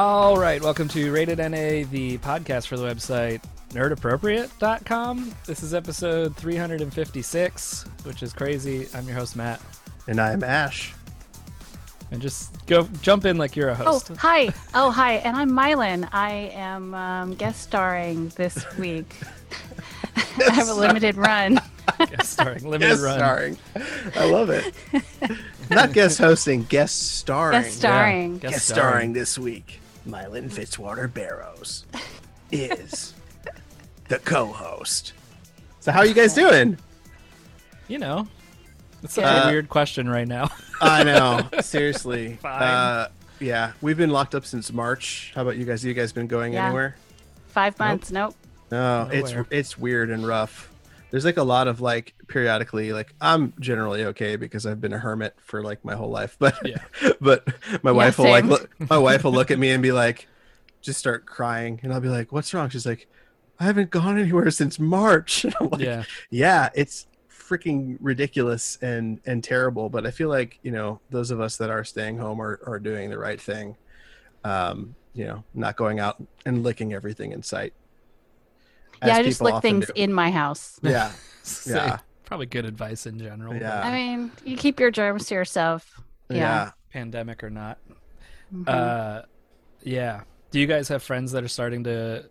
All right, welcome to Rated NA, the podcast for the website nerdappropriate.com. This is episode 356, which is crazy. I'm your host, Matt. And I'm Ash. And just go jump in like you're a Oh, host. hi. Oh, hi. And I'm Mylan. I am um, guest starring this week. I have a limited run. Guest starring, limited Guest run. starring. I love it. Not guest hosting, guest starring. Guest starring. Guest Guest starring this week. Mylan Fitzwater Barrows is the co-host. So how are you guys doing? You know, it's such Uh, a weird question right now. I know. Seriously. Fine. Uh, yeah, we've been locked up since March. How about you guys? You guys been going Yeah. anywhere? Five months. Nope. No, it's it's weird and rough. There's like a lot of like periodically like I'm generally okay because I've been a hermit for like my whole life, but Yeah. but my wife will like look, my wife will look at me and be like, just start crying, and I'll be like, "What's wrong?" She's like, "I haven't gone anywhere since March." And I'm like, yeah. yeah, it's freaking ridiculous and and terrible. But I feel like you know those of us that are staying home are are doing the right thing. Um, you know, not going out and licking everything in sight. yeah, I just people lick things do. in my house. Yeah, Yeah. Probably good advice in general. Yeah. I mean, you keep your germs to yourself. yeah. Yeah. Pandemic or not. Mhm. Uh, yeah. Do you guys have friends that are starting to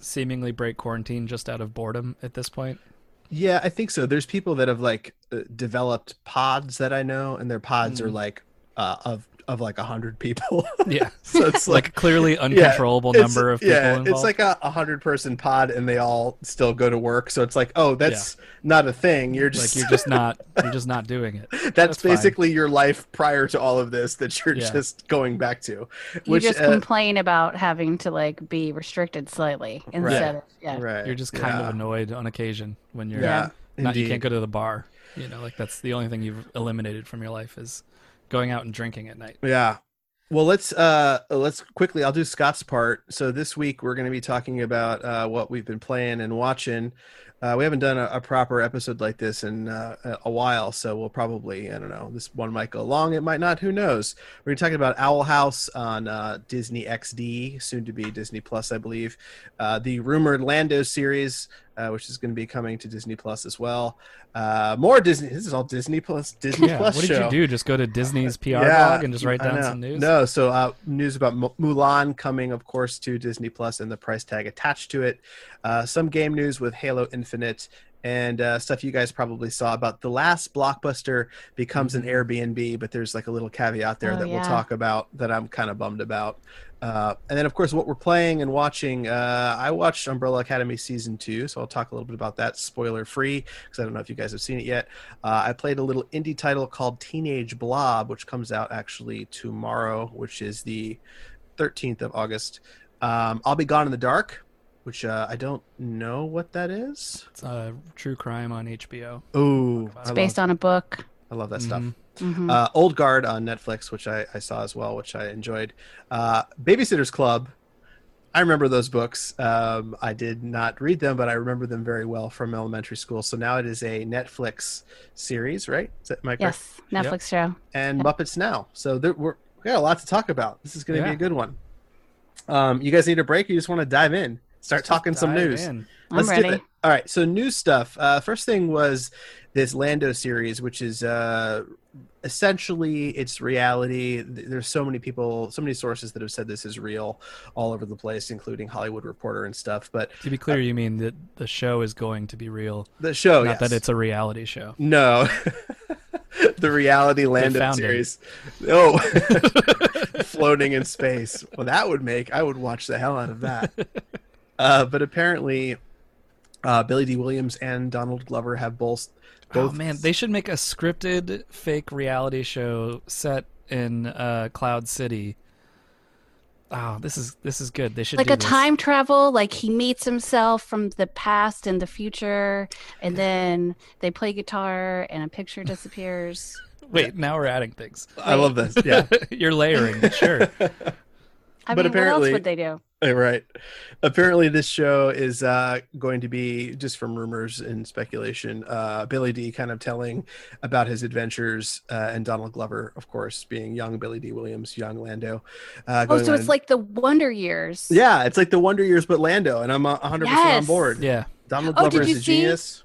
seemingly break quarantine just out of boredom at this point? Yeah, I think so. There's people that have like uh, developed pods that I know, and their pods are Mhm. like uh, of of like a hundred people. Yeah. so it's like like a clearly uncontrollable it's- number of people yeah, involved. it's like a, a hundred person pod, and they all still go to work. So it's like, oh, that's not a thing. You're just like you're just not you're just not doing it. that's, that's fine. basically your life prior to all of this that you're Yeah. just going back to. you Which just uh, complain about having to like be restricted slightly instead of yeah. right, You're just kind yeah. of annoyed on occasion when you're yeah, not you can't go to the bar. You know, like that's the only thing you've eliminated from your life is going out and drinking at night. Yeah. Well, let's uh let's quickly. I'll do Scott's part. So this week we're going to be talking about uh, what we've been playing and watching. Uh, we haven't done a, a proper episode like this in uh, a- while, so we'll probably I don't know. This one might go long. It might not. Who knows? We're talking about Owl House on uh, Disney XD, soon to be Disney Plus, I believe. Uh, the rumored Lando series, uh, which is going to be coming to Disney Plus as well. Uh, more Disney. This is all Disney Plus. Disney Yeah. Plus What did show. you do? Just go to Disney's PR Yeah, blog and just write down some news? No, so uh, news about M- Mulan coming, of course, to Disney Plus and the price tag attached to it. Uh, some game news with Halo Infinite and uh, stuff you guys probably saw about the last blockbuster becomes an Airbnb, but there's like a little caveat there Oh, that we'll talk about that I'm kind of bummed about. Uh, and then, of course, what we're playing and watching. Uh, I watched Umbrella Academy season two, so I'll talk a little bit about that, spoiler free, because I don't know if you guys have seen it yet. Uh, I played a little indie title called Teenage Blob, which comes out actually tomorrow, which is the 13th of August. Um, I'll Be Gone in the Dark, which uh, I don't know what that is. It's a true crime on HBO. Oh, It's based on a book. I love that stuff. Mhm. Mhm. Uh, Old Guard on Netflix, which I, I saw as well, which I enjoyed. Uh, Babysitter's Club. I remember those books. Um, I did not read them, but I remember them very well from elementary school. So now it is a Netflix series, right? Is that, am I correct? yes, Netflix show. and Yep. Muppets Now. So there, we're, we got a lot to talk about. This is going to Yeah. be a good one. Um, you guys need a break? Or you just want to dive in, start talking some news. in. I'm do ready. it. All right. So news stuff. Uh, first thing was this Lando series, which is uh, essentially it's reality. There's so many people, so many sources that have said this is real all over the place, including Hollywood Reporter and stuff. But To be clear, you mean that the show is going to be real, the show, not yes. that it's a reality show. No. the reality Lando found it. series. Oh, floating in space. Well, that would make I would watch the hell out of that. Uh, but apparently, uh, Billy Dee Williams and Donald Glover have both. Oh man, they should make a scripted fake reality show set in uh, Cloud City. Oh, this is this is good. They should like do a this. time travel like he meets himself from the past and the future and then they play guitar and a picture disappears Wait, now we're adding things. I love this. Yeah. You're layering. Sure. i But mean what apparently- else would they do right. Apparently, this show is uh, going to be just from rumors and speculation. Uh, Billy Dee kind of telling about his adventures, uh, and Donald Glover, of course, being young Billy Dee Williams, young Lando. Uh, Oh, going so on- it's like the Wonder Years. yeah, it's like the Wonder Years, but Lando, and I'm uh, 100 percent on board. Yeah. Donald Oh, Glover did is a see- genius.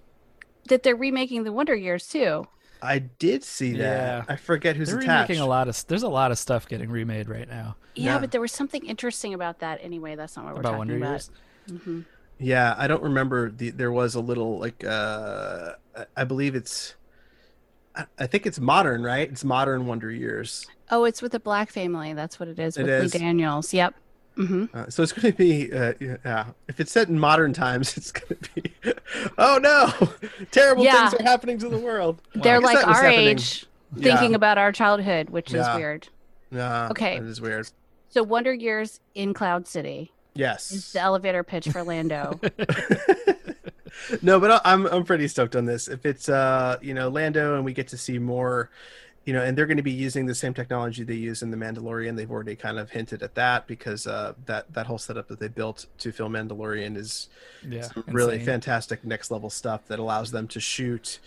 That they're remaking the Wonder Years too. I did see that. Yeah. I forget who's They're attached. remaking a lot of. There's a lot of stuff getting remade right now Yeah, Yeah. but there was something interesting about that anyway. That's not what we're about talking Wonder about. Years. hmm Yeah, I don't remember. The, there was a little like uh I- I believe it's I- I think it's modern, right? It's modern Wonder Years. Oh, it's with the Black family. That's what it is It with is. Lee Daniels. Yep. Hmm Uh, so it's going to be uh, yeah. If it's set in modern times, it's going to be oh no, terrible Yeah. things are happening to the world. They're like our happening. age, thinking Yeah. about our childhood, which Yeah. is weird. Yeah, Okay. It is weird. So Wonder Years in Cloud City is Yes. the elevator pitch for Lando. no, but I'm I'm pretty stoked on this. If it's uh you know Lando and we get to see more, you know, and they're going to be using the same technology they use in the Mandalorian. They've already kind of hinted at that because uh that that whole setup that they built to film Mandalorian is Yeah. really fantastic next level stuff that allows them to shoot,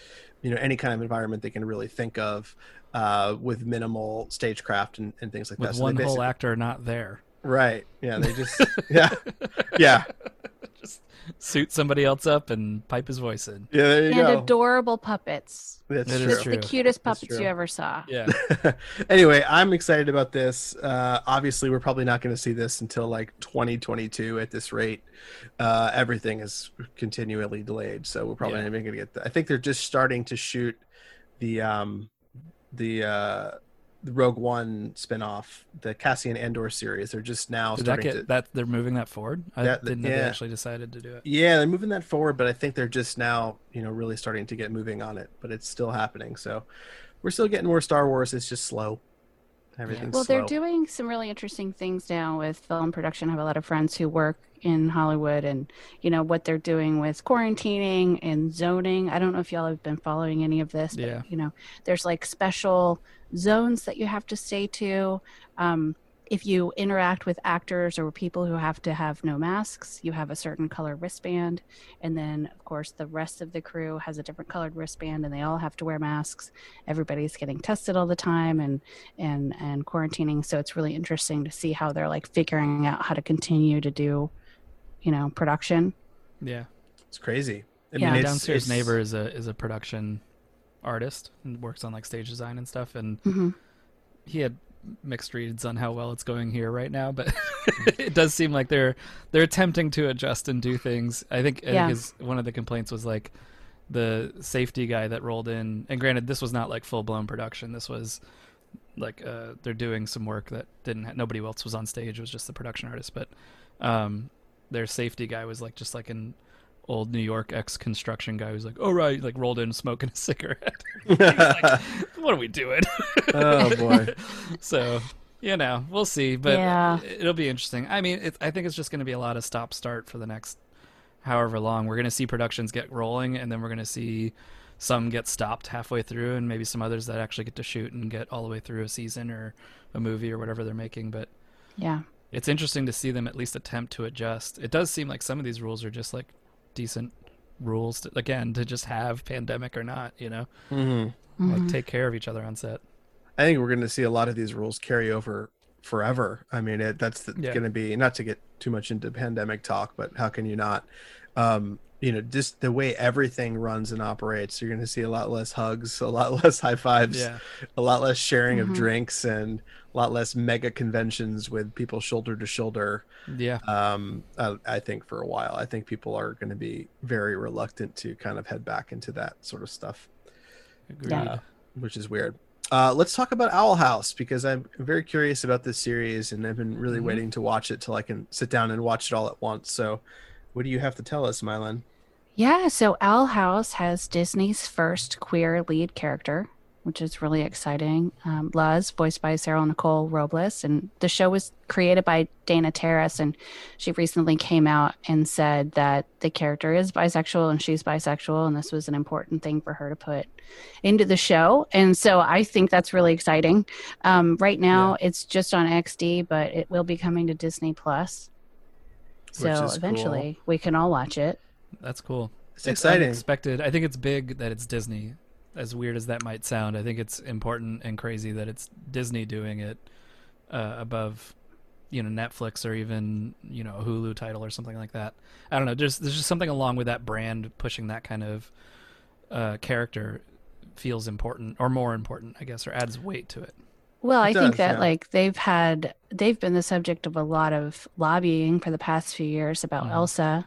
you know, any kind of environment they can really think of. Uh, with minimal stagecraft and, and things like that. With So they one whole actor not there. Right? Yeah, they just yeah, yeah, Just suit somebody else up and pipe his voice in. yeah. There you and go. adorable puppets. That's It true. is true. the cutest puppets true. you ever saw. Yeah. anyway, I'm excited about this. Uh, obviously, we're probably not going to see this until like 2022 at this rate. Uh, everything is continually delayed, so we're probably Yeah. not even going to get. That. I think they're just starting to shoot the um, the uh, the Rogue One spinoff, the Cassian Andor series. They're just now Did that get to. that? They're moving that forward. I That- didn't know they yeah. actually decided to do it. Yeah, they're moving that forward, but I think they're just now, you know, really starting to get moving on it. But it's still happening, so we're still getting more Star Wars. It's just slow. Everything's Well, slow. they're doing some really interesting things now with film production. I have a lot of friends who work in Hollywood and, you know, what they're doing with quarantining and zoning. I don't know if y'all have been following any of this, but, Yeah. you know, there's like special zones that you have to stay to. Um, if you interact with actors or people who have to have no masks, you have a certain color wristband. And then, of course, the rest of the crew has a different colored wristband and they all have to wear masks. Everybody's getting tested all the time and, and, and quarantining. So it's really interesting to see how they're like figuring out how to continue to do, you know, production. Yeah. It's crazy. I Yeah. mean, My it's, downstairs it's- neighbor is a is a production artist and works on like stage design and stuff. And hmm he had mixed reads on how well it's going here right now, but it does seem like they're they're attempting to adjust and do things. I think, I Yeah. think his, one of the complaints was like the safety guy that rolled in. And granted, this was not like full blown production. This was like uh, they're doing some work that didn't. Ha- nobody else was on stage. It was just the production artist. But um, their safety guy was like just like an old New York ex construction guy who's like, "Oh right," like rolled in smoking a cigarette. Like, what are we doing? oh boy. so you know we'll see but Yeah. it'll be interesting i mean it's, i think it's just going to be a lot of stop start for the next however long we're going to see productions get rolling and then we're going to see some get stopped halfway through and maybe some others that actually get to shoot and get all the way through a season or a movie or whatever they're making but Yeah. It's interesting to see them at least attempt to adjust it does seem like some of these rules are just like decent rules to, again to just have pandemic or not you know hmm like Mhm. take care of each other on set I think we're going to see a lot of these rules carry over forever. I mean, it, that's Yeah. going to be not to get too much into pandemic talk, but how can you not? Um, you know, just the way everything runs and operates, you're going to see a lot less hugs, a lot less high fives, yeah a lot less sharing Mhm. of drinks, and a lot less mega conventions with people shoulder to shoulder. yeah Um, I, I think for a while, I think people are going to be very reluctant to kind of head back into that sort of stuff agreed Yeah. which is weird. Uh, let's talk about Owl House because I'm very curious about this series and I've been really Mhm. waiting to watch it till I can sit down and watch it all at once. So, what do you have to tell us, Mylan? Yeah, so Owl House has Disney's first queer lead character, which is really exciting. Um, Luz, voiced by Sarah Nicole Robles, and the show was created by Dana Terrace, and she recently came out and said that the character is bisexual and she's bisexual, and this was an important thing for her to put into the show. And so I think that's really exciting. Um, right now, it's just on XD, but it will be coming to Disney Plus. So is cool. eventually we can all watch it. That's cool. It's exciting. Unexpected. I think it's big that it's Disney. As weird as that might sound, I think it's important and crazy that it's Disney doing it uh, above, you know, Netflix or even you know a Hulu title or something like that. I don't know. There's there's just something along with that brand pushing that kind of uh, character feels important or more important, I guess, or adds weight to it. Well, It I think that yeah. like they've had they've been the subject of a lot of lobbying for the past few years about Mhm. Elsa.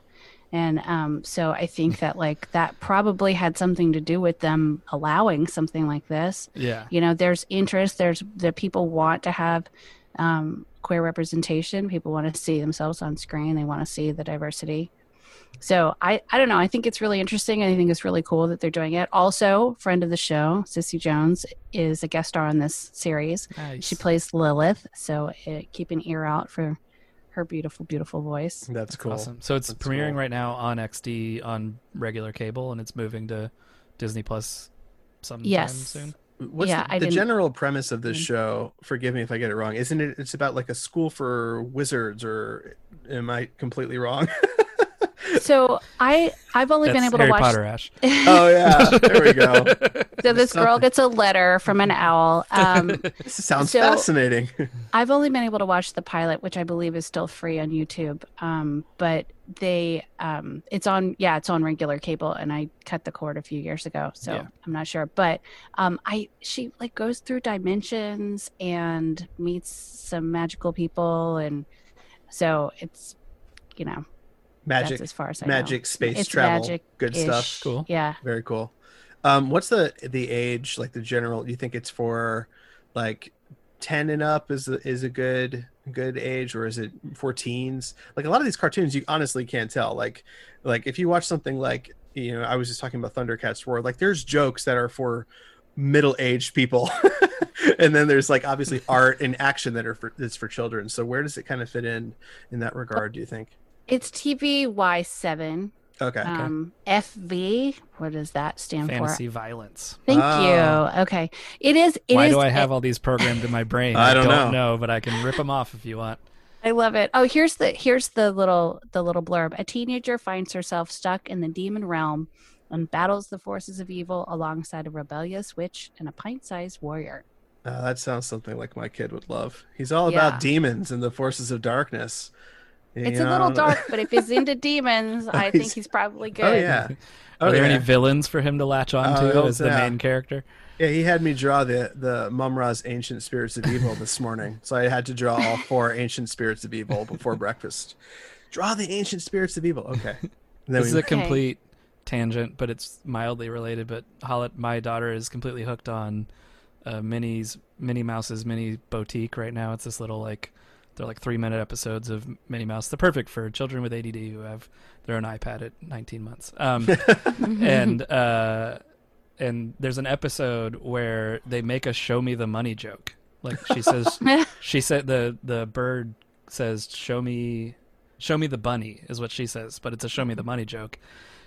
And um, so I think that like that probably had something to do with them allowing something like this. Yeah. You know, there's interest, there's the people want to have um, queer representation. People want to see themselves on screen. They want to see the diversity. So I, I don't know. I think it's really interesting. I think it's really cool that they're doing it. Also, friend of the show, Cissy Jones, is a guest star on this series. Nice. She plays Lilith, so uh, keep an ear out for her beautiful, beautiful voice. That's cool. Awesome. So it's That's premiering cool. right now on XD on regular cable, and it's moving to Disney Plus sometime Yes. soon. What's Yeah, the, I the general premise of this Mm. show? Forgive me if I get it wrong. Isn't it? It's about like a school for wizards, or am I completely wrong? So I, I've only been able Harry to watch. Potter, Ash. oh yeah, there we go. So this girl gets a letter from an owl. Um, This sounds So- fascinating. I've only been able to watch the pilot, which I believe is still free on YouTube. Um, but they, um, it's on, yeah, it's on regular cable, and I cut the cord a few years ago, so Yeah. I'm not sure. But um, I, she like goes through dimensions and meets some magical people, and so it's, you know, Magic, that's as far as I know. magic, space It's travel, magic good stuff. Cool. Yeah. Very cool. Um, what's the the age like the general? You think it's for like ten and up is a, is a good good age, or is it for teens? Like a lot of these cartoons, you honestly can't tell. Like like if you watch something like you know, I was just talking about Thundercats Roar. Like there's jokes that are for middle aged people, and then there's like obviously art and action that are for that's for children. So where does it kind of fit in in that regard? Do you think? It's TVY7. Okay. Um, FV, what does that stand for? Fantasy for? violence. Thank Oh. you. Okay. It is. It Why is- do I have all these programmed in my brain? I don't know. know, but I can rip them off if you want. I love it. Oh, here's the here's the little the little blurb. A teenager finds herself stuck in the demon realm and battles the forces of evil alongside a rebellious witch and a pint-sized warrior. Uh, that sounds something like my kid would love. He's all Yeah. about demons and the forces of darkness. It's You a little know? dark, but if he's into demons, I think He's- he's probably good. Oh yeah. Are Oh there yeah. any villains for him to latch on Oh, to as the yeah. main character? yeah, he had me draw the the Mumm-Ra's ancient spirits of evil this morning, so I had to draw all four ancient spirits of evil before breakfast. Draw the ancient spirits of evil. Okay. And then This is a complete tangent, but it's mildly related. But Holly, my daughter is completely hooked on uh, Minnie's Minnie Mouse's Mini Boutique right now. It's this little like they're like three minute episodes of Minnie Mouse. They're perfect for children with ADD who have their own iPad at 19 months. Um, and uh, and there's an episode where they make a "show me the money" joke. Like she says, she said the the bird says show me show me the bunny is what she says but it's a show me the money joke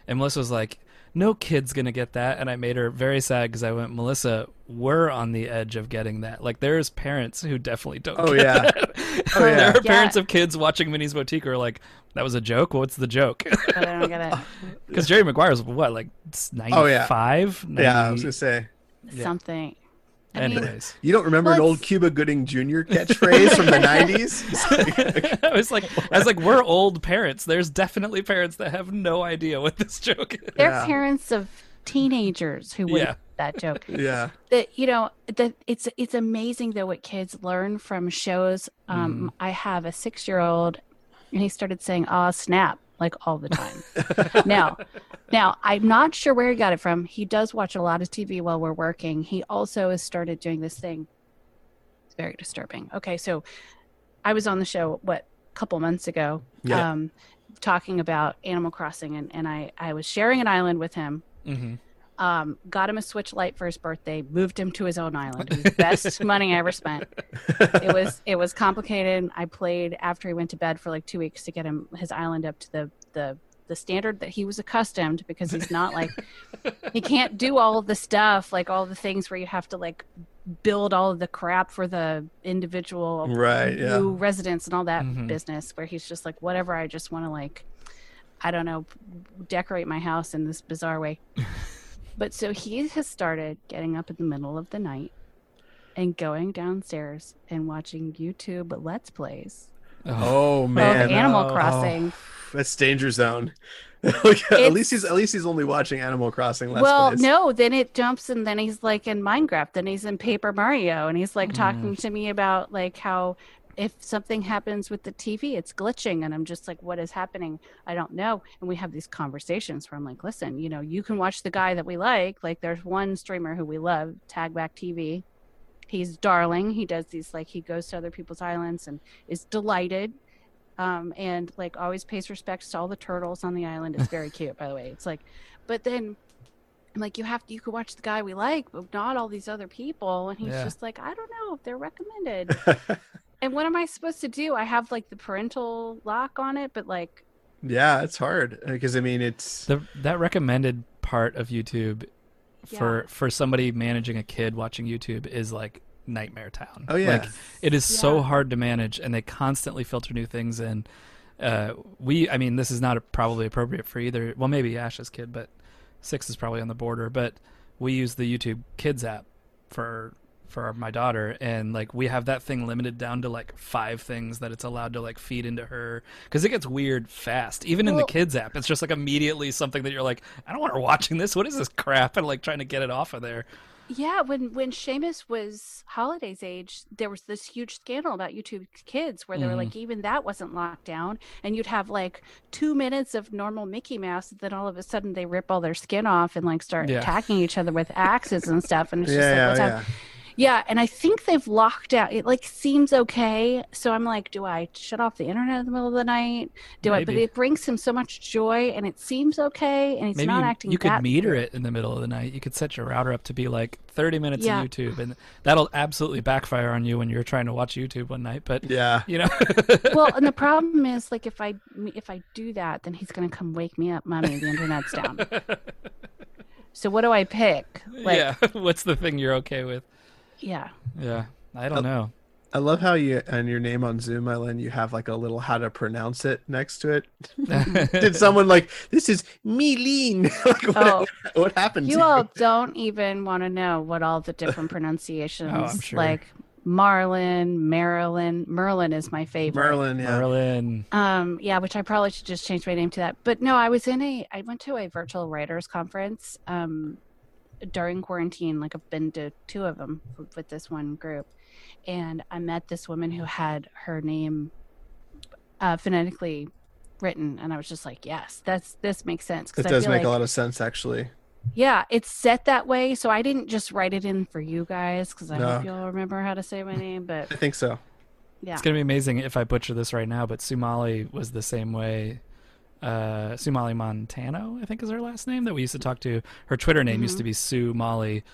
and melissa was like no kid's gonna get that and i made her very sad because i went melissa we're on the edge of getting that like there's parents who definitely don't Oh, get yeah. that. Oh, yeah. there are Yeah. parents of kids watching minnie's boutique who are like that was a joke what's the joke I don't get it. because jerry maguire's what like 95 Oh, yeah. yeah, I was gonna say. Yeah. Something. I mean, anyways You don't remember Well, an old Cuba Gooding Jr. catchphrase from the '90s? I was like, I was like, we're old parents. There's definitely parents that have no idea what this joke is. they're Yeah. parents of teenagers who would Yeah. that joke. yeah. that you know that it's it's amazing though what kids learn from shows um i have a six year old and he started saying ah snap like all the time. Now now i'm not sure where he got it from. He does watch a lot of tv while we're working. He also has started doing this thing. It's very disturbing. Okay so i was on the show what a couple months ago Yeah. um talking about animal crossing and, and i i was sharing an island with him. Hmm um, got him a Switch Lite for his birthday, moved him to his own island. It was the best money I ever spent. It was it was complicated. I played after he went to bed for like two weeks to get him his island up to the the the standard that he was accustomed because he's not like he can't do all the stuff like all the things where you have to like build all of the crap for the individual Right, yeah. residents and all that Mhm. business where he's just like whatever i just want to like i don't know decorate my house in this bizarre way but so he has started getting up in the middle of the night and going downstairs and watching youtube let's plays Oh man, animal Oh. crossing oh, that's danger zone. At least he's at least he's only watching Animal Crossing. Let's well Plays. no then it jumps and then he's like in minecraft then he's in paper mario and he's like talking mm. to me about like how if something happens with the tv it's glitching and i'm just like what is happening i don't know and we have these conversations where i'm like listen you know you can watch the guy that we like like there's one streamer who we love tag back tv he's darling he does these like he goes to other people's islands and is delighted um, and like always pays respects to all the turtles on the island. It's very cute, by the way. It's like, but then I'm like, you have to, you could watch the guy we like, but not all these other people. And he's Yeah. just like, I don't know if they're recommended. and what am I supposed to do? I have like the parental lock on it, but like, yeah, it's hard because I mean it's the that recommended part of YouTube for for somebody managing a kid watching YouTube is like nightmare town. oh yeah, Like it is so hard to manage and they constantly filter new things in. Uh, we I mean this is not probably appropriate for either well maybe Ash's kid but 6 is probably on the border but we use the YouTube Kids app for for my daughter and like we have that thing limited down to like five things that it's allowed to like feed into her because it gets weird fast even in the kids app it's just like immediately something that you're like i don't want her watching this what is this crap and like trying to get it off of there yeah, when when Seamus was Holiday's age, there was this huge scandal about YouTube Kids where they were Mhm. like, even that wasn't locked down, and you'd have like two minutes of normal Mickey Mouse, and then all of a sudden they rip all their skin off and like start Yeah. attacking each other with axes and stuff, and it's yeah, just like, yeah, what's yeah. Happening? Yeah, and I think they've locked out. It like seems okay, so I'm like, do I shut off the internet in the middle of the night? Do I? But it brings him so much joy, and it seems okay, and he's maybe not you, acting. you could that meter weird. it in the middle of the night you could set your router up to be like 30 minutes Yeah. of youtube and that'll absolutely backfire on you when you're trying to watch youtube one night but yeah. you know well, and the problem is, like, if I if I do that, then he's gonna come wake me up, mommy. The internet's down. So what do I pick? Like, yeah what's the thing you're okay with yeah. yeah i don't know I love how you and your name on Zoom, Eileen, you have like a little how to pronounce it next to it. Did someone like this is Meleen? like what, Oh. what happened You to all you? don't even want to know what all the different pronunciations. Oh, sure. Like Marlin, Marilyn, Merlin is my favorite. Merlin, yeah. merlin Um, yeah, which I probably should just change my name to that. But no, I was in a I went to a virtual writers conference um during quarantine. Like I've been to two of them with this one group, and I met this woman who had her name uh, phonetically written, and I was just like, yes, that's this makes sense It I does make like, a lot of sense actually. yeah, it's set that way, so I didn't just write it in for you guys because I No. hope you'll remember how to say my name. But I think so. yeah, It's gonna be amazing if I butcher this right now, but Sumali was the same way. Uh, Sumali Montano, I think is her last name that we used to talk to. Her Twitter name used Mhm. to be Sue Molly.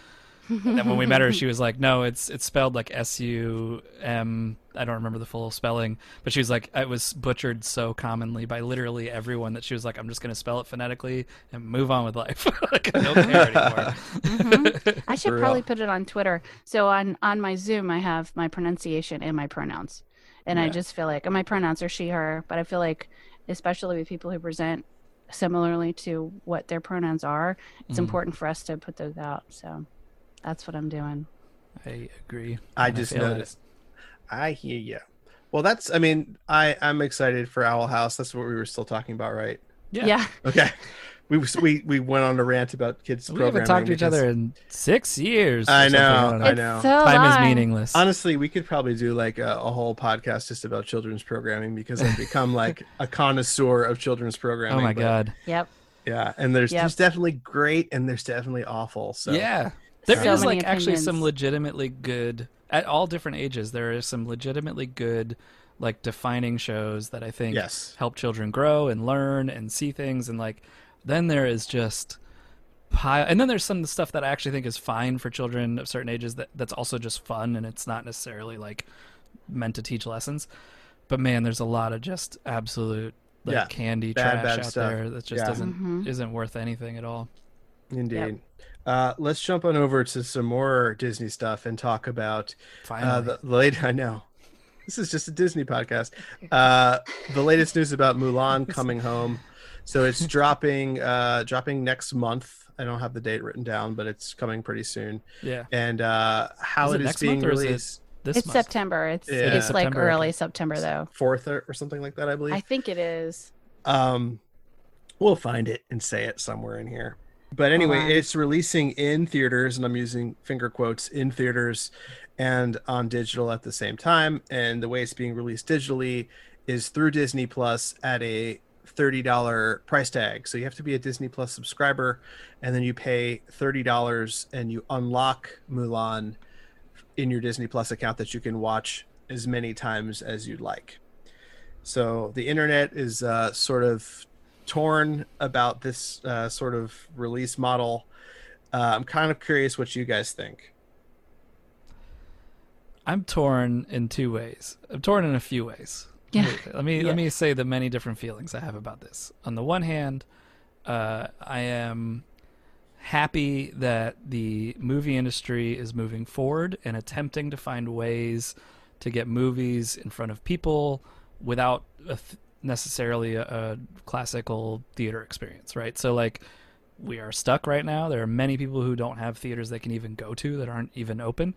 And then when we met her, she was like, "No, it's it's spelled like S U M. I don't remember the full spelling, but she was like, it was butchered so commonly by literally everyone that she was like, I'm just gonna spell it phonetically and move on with life. like I don't care anymore. Mhm. I should For probably real. put it on Twitter. So on on my Zoom, I have my pronunciation and my pronouns, and I just feel like my pronouns are she her. But I feel like, especially with people who present similarly to what their pronouns are, it's Mhm. important for us to put those out. So that's what I'm doing. I agree. I and just feel it. noticed. I hear you. Well, that's. I mean, I I'm excited for Owl House. That's what we were still talking about, right? Yeah. Yeah. Okay. We we we went on a rant about kids programming. We programming. haven't talked to each other in six years. I know, don't I It's know. so Time is meaningless. Honestly, we could probably do like a, a whole podcast just about children's programming because I've become like a connoisseur of children's programming. oh my but- god. Yep. Yeah, and there's Yep. there's definitely great and there's definitely awful. So Yeah. There is So many like actually some legitimately good at all different ages. There is some legitimately good like defining shows that I think yes, help children grow and learn and see things and like then there is just pile and then there's some stuff that I actually think is fine for children of certain ages that that's also just fun and it's not necessarily like meant to teach lessons. But man, there's a lot of just absolute like Yeah. candy Bad, trash bad out stuff. there that just Yeah. doesn't Mhm. isn't worth anything at all. Indeed. Uh, let's jump on over to some more Disney stuff and talk about uh, Finally. the, the late. I know this is just a Disney podcast. Uh, the latest news about Mulan coming home. So it's dropping uh, dropping next month. I don't have the date written down, but it's coming pretty soon. yeah. And uh, how Is it it is next being month or is it released This it's month. September. It's Yeah. it's like September, early. September though. fourth or, or something like that, I believe. I think it is. Um, we'll find it and say it somewhere in here. But anyway, on. it's releasing in theaters, and I'm using finger quotes in theaters and on digital at the same time. And the way it's being released digitally is through Disney Plus at a $30 price tag. So you have to be a Disney Plus subscriber, and then you pay $30 and you unlock Mulan in your Disney Plus account that you can watch as many times as you'd like. So the internet is uh, sort of torn about this uh, sort of release model. Uh, I'm kind of curious what you guys think. I'm torn in two ways. I'm torn in a few ways. Yeah. Let me Yeah. let me say the many different feelings I have about this. On the one hand, uh, I am happy that the movie industry is moving forward and attempting to find ways to get movies in front of people without a th- necessarily a, a classical theater experience, right? So like we are stuck right now. There are many people who don't have theaters they can even go to that aren't even open.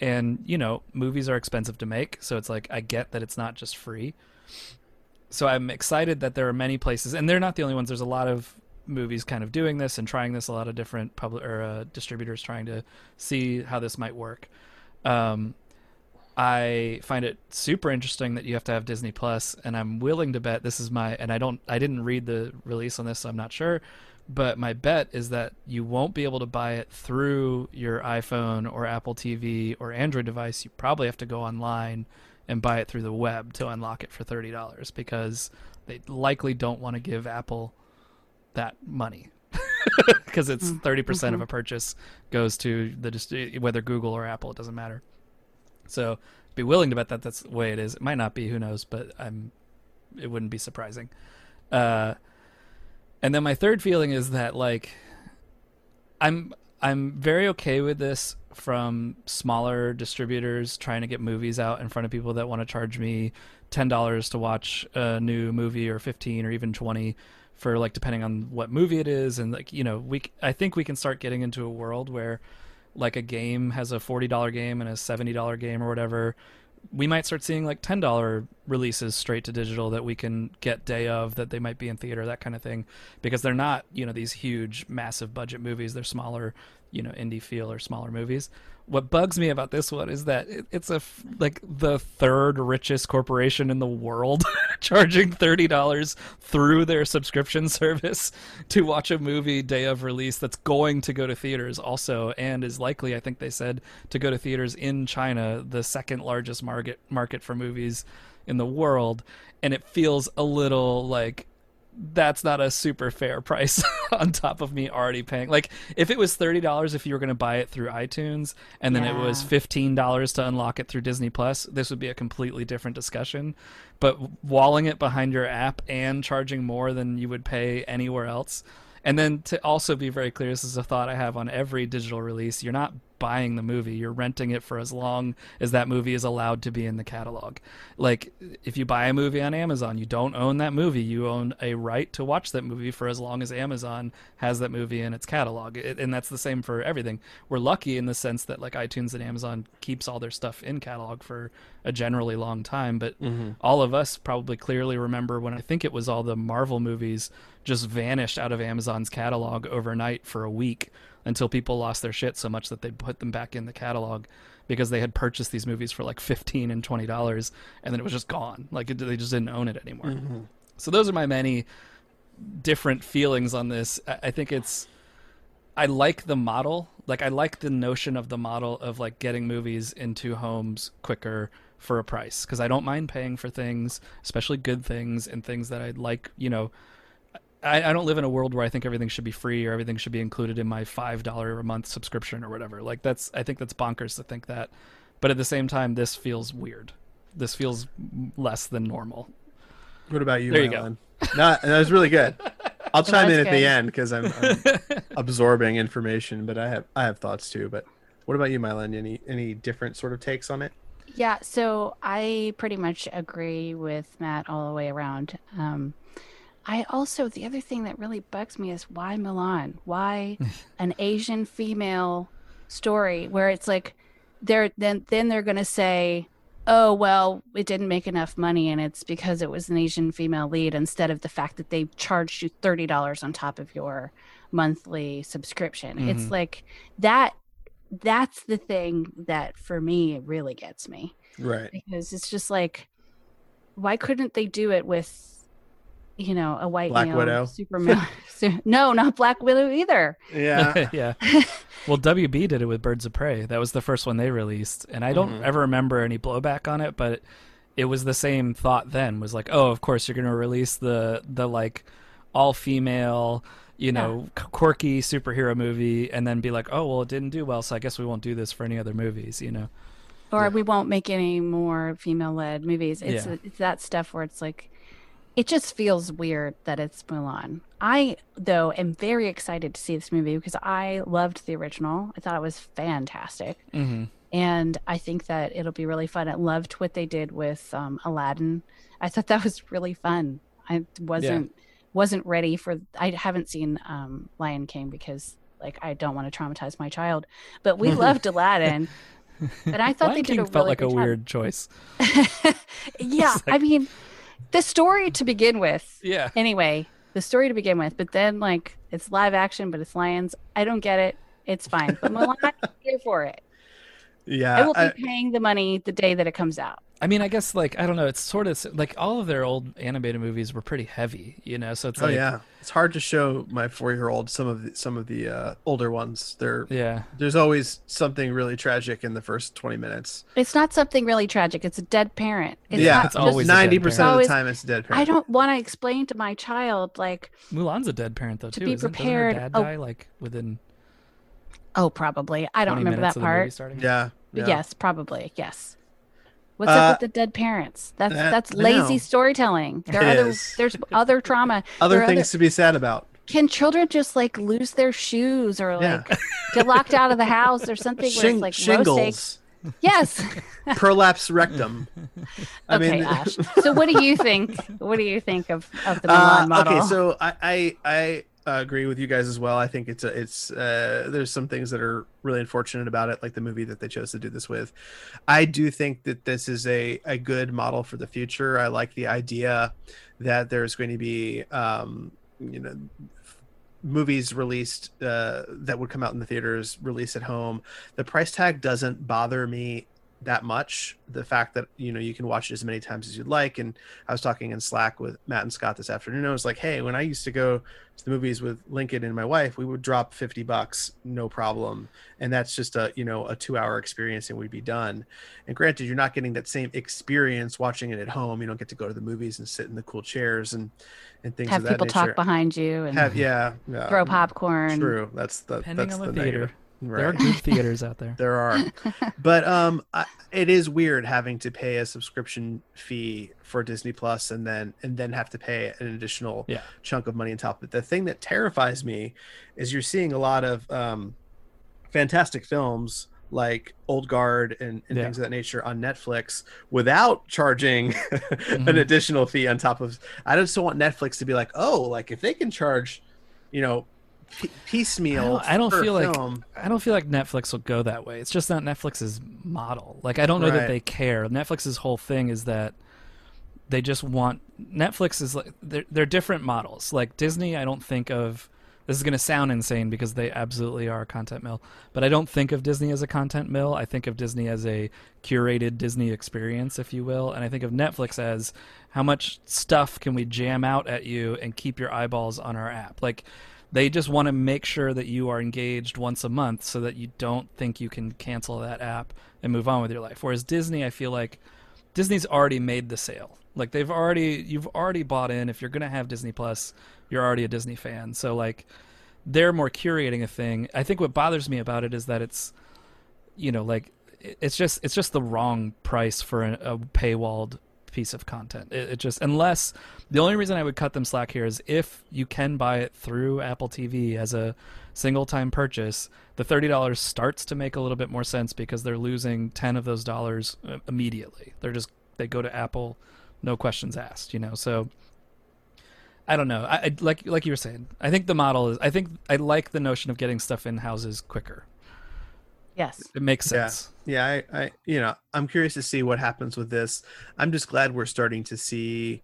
And, you know, movies are expensive to make, so it's like I get that it's not just free. So I'm excited that there are many places and they're not the only ones. There's a lot of movies kind of doing this and trying this, a lot of different public or uh, distributors trying to see how this might work. Um, I find it super interesting that you have to have Disney Plus, and I'm willing to bet this is my and I don't I didn't read the release on this, so I'm not sure. But my bet is that you won't be able to buy it through your iPhone or Apple TV or Android device. You probably have to go online and buy it through the web to unlock it for thirty dollars because they likely don't want to give Apple that money because it's Mm, 30% of mhm. a purchase goes to the whether Google or Apple it doesn't matter. So be willing to bet that that's the way it is. It might not be, who knows, but I'm it wouldn't be surprising. Uh and then my third feeling is that like I'm I'm very okay with this from smaller distributors trying to get movies out in front of people that want to charge me ten dollars to watch a new movie or fifteen or even twenty for like depending on what movie it is and like you know we I think we can start getting into a world where like a game has a forty dollar game and a seventy dollar game or whatever. We might start seeing like ten dollar releases straight to digital that we can get day of that they might be in theater that kind of thing. Because they're not you know these huge massive budget movies. They're smaller you know indie feel or smaller movies. What bugs me about this one is that it, it's a like the third richest corporation in the world charging $30 through their subscription service to watch a movie day of release that's going to go to theaters also and is likely i think they said to go to theaters in china the second largest market market for movies in the world. And it feels a little like that's not a super fair price on top of me already paying. Like if it was thirty dollars if you were going to buy it through iTunes, and then it was fifteen dollars to unlock it through Disney Plus, this would be a completely different discussion. But walling it behind your app and charging more than you would pay anywhere else, and then to also be very clear, this is a thought I have on every digital release: you're not buying the movie. You're renting it for as long as that movie is allowed to be in the catalog. Like if you buy a movie on amazon you don't own that movie. You own a right to watch that movie for as long as amazon has that movie in its catalog. It, and that's the same for everything. We're lucky in the sense that like itunes and amazon keeps all their stuff in catalog for a generally long time. But mm-hmm. all of us probably clearly remember when i think it was all the marvel movies just vanished out of amazon's catalog overnight for a week until people lost their shit so much that they put them back in the catalog because they had purchased these movies for like 15 and 20 dollars and then it was just gone. Like it, they just didn't own it anymore. Mm-hmm. So those are my many different feelings on this. I, I think it's i like the model. Like i like the notion of the model of like getting movies into homes quicker for a price because i don't mind paying for things especially good things and things that i like you know I, I don't live in a world where I think everything should be free or everything should be included in my five dollar a month subscription or whatever. Like that's I think that's bonkers to think that. But at the same time, this feels weird. This feels less than normal. What about you? There you go. Not that was really good. I'll chime was in at the end because I'm, I'm absorbing information, but I have I have thoughts too. But what about you, Mylan? Any any different sort of takes on it? Yeah, so I pretty much agree with Matt all the way around. Um, I also the other thing that really bugs me is why Mulan? Why an Asian female story where it's like they're then then they're gonna say, Oh well, it didn't make enough money and it's because it was an Asian female lead instead of the fact that they charged you thirty dollars on top of your monthly subscription. It's Mhm. like that that's the thing that for me really gets me Right. because it's just like why couldn't they do it with you know a white Black male Widow? superman no not black widow either Yeah. yeah. Well, WB did it with Birds of Prey. That was the first one they released, and I don't Mhm. ever remember any blowback on it, but it was the same thought then. Was like, oh, of course you're going to release the the like all female, you know, qu- quirky superhero movie, and then be like, oh, well, it didn't do well, so I guess we won't do this for any other movies, you know? or Yeah. we won't make any more female led movies it's Yeah. it's that stuff where it's like it just feels weird that it's Mulan. I though am very excited to see this movie because I loved the original. I thought it was fantastic. Mm-hmm. and I think that it'll be really fun. I loved what they did with um, Aladdin. I thought that was really fun. I wasn't wasn't ready for. I haven't seen um, Lion King because like I don't want to traumatize my child. But we loved Aladdin, and I thought Lion they did King a felt really like a job. weird choice. yeah, It's I mean, the story to begin with. Yeah. Anyway, the story to begin with, but then like it's live action, but it's lions. I don't get it. It's fine, but Mulan, I'm here for it. Yeah. I will be I- paying the money the day that it comes out. I mean, I guess like I don't know. It's sort of like all of their old animated movies were pretty heavy, you know. So it's oh like, yeah. It's hard to show my four year old some of the, some of the uh, older ones. They're yeah, there's always something really tragic in the first 20 minutes. It's not something really tragic. It's a dead parent. It's yeah, not it's always 90% of the time it's a dead parent. I don't want to explain to my child like, Mulan's a dead parent though To too. be isn't, doesn't prepared- Her dad oh. die like within oh, probably. I don't remember that of the movie part. Yeah. yeah. Yes, probably. Yes. What's Uh, up with the dead parents? That's that- that's lazy storytelling. There are other is. there's other trauma. Other things to be sad about. Can children just like lose their shoes or Yeah. like get locked out of the house or something Shing- like shingles, Yes. prolapse rectum. I okay, mean, Ash. So what do you think? What do you think of of the Mulan Uh, model? okay, so I I, I uh, agree with you guys as well. I think it's a, it's uh, there's some things that are really unfortunate about it, like the movie that they chose to do this with. I do think that this is a a good model for the future. I like the idea that there's going to be um, you know movies released uh, that would come out in the theaters released at home the price tag doesn't bother me that much the fact that you know you can watch it as many times as you'd like and i was talking in slack with matt and scott this afternoon i was like hey when i used to go to the movies with lincoln and my wife we would drop 50 bucks no problem and that's just a you know a two hour experience and we'd be done and granted you're not getting that same experience watching it at home you don't get to go to the movies and sit in the cool chairs and and things have of that people nature. talk behind you and have yeah, yeah throw popcorn. True. That's the Depending that's on the the theater. negative. There are good theaters out there. There are, but um, I, it is weird having to pay a subscription fee for Disney Plus and then and then have to pay an additional Yeah. chunk of money on top. But the thing that terrifies me is you're seeing a lot of um, fantastic films like Old Guard and, and Yeah. things of that nature on Netflix without charging an Mhm. additional fee on top of. I just don't want Netflix to be like, oh, like if they can charge, you know, piecemeal. I don't- I don't feel like- I don't feel like Netflix will go that way. It's just not Netflix's model. Like I don't know Right. that they care. Netflix's whole thing is that they just want Netflix is like they're they're different models. Like Disney, I don't think of this is going to sound insane because they absolutely are a content mill, but I don't think of Disney as a content mill. I think of Disney as a curated Disney experience, if you will, and I think of Netflix as how much stuff can we jam out at you and keep your eyeballs on our app. Like they just want to make sure that you are engaged once a month so that you don't think you can cancel that app and move on with your life. Whereas Disney, I feel like Disney's already made the sale. Like they've already you've already bought in. If you're gonna have Disney Plus, you're already a Disney fan. So like they're more curating a thing. I think what bothers me about it is that it's you know like it's just it's just the wrong price for a, a paywalled piece of content. It, it just unless the only reason I would cut them slack here is if you can buy it through Apple TV as a single time purchase, the thirty dollars starts to make a little bit more sense because they're losing ten of those dollars uh, immediately. They're just they go to Apple, no questions asked. You know, so I don't know. I, I like like you were saying. I think the model is. I think I like the notion of getting stuff in houses quicker. Yes. It makes Yeah. sense. Yeah, I, I, you know, I'm curious to see what happens with this. I'm just glad we're starting to see,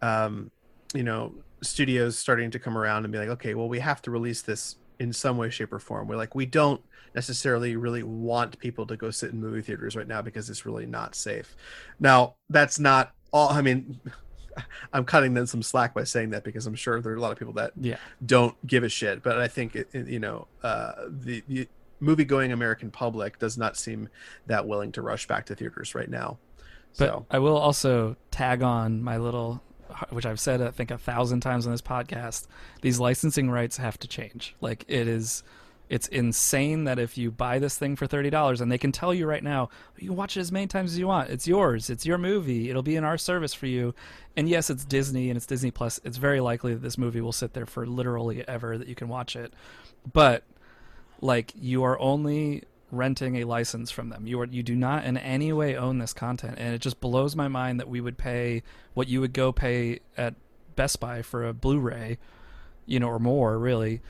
um, you know, studios starting to come around and be like, okay, well, we have to release this in some way, shape, or form. We're like, we don't necessarily really want people to go sit in movie theaters right now because it's really not safe. Now, that's not all. I mean, I'm cutting them some slack by saying that because I'm sure there are a lot of people that Yeah. don't give a shit. But I think it, it- you know uh, the, the movie-going American public does not seem that willing to rush back to theaters right now. But So I will also tag on my little, which I've said I think a thousand times on this podcast. These licensing rights have to change. Like it is, it's insane that if you buy this thing for thirty dollars, and they can tell you right now, you can watch it as many times as you want. It's yours. It's your movie. It'll be in our service for you. And yes, it's Disney and it's Disney Plus. It's very likely that this movie will sit there for literally ever that you can watch it. But like you are only renting a license from them. You are you do not in any way own this content, and it just blows my mind that we would pay what you would go pay at Best Buy for a Blu-ray, you know, or more really,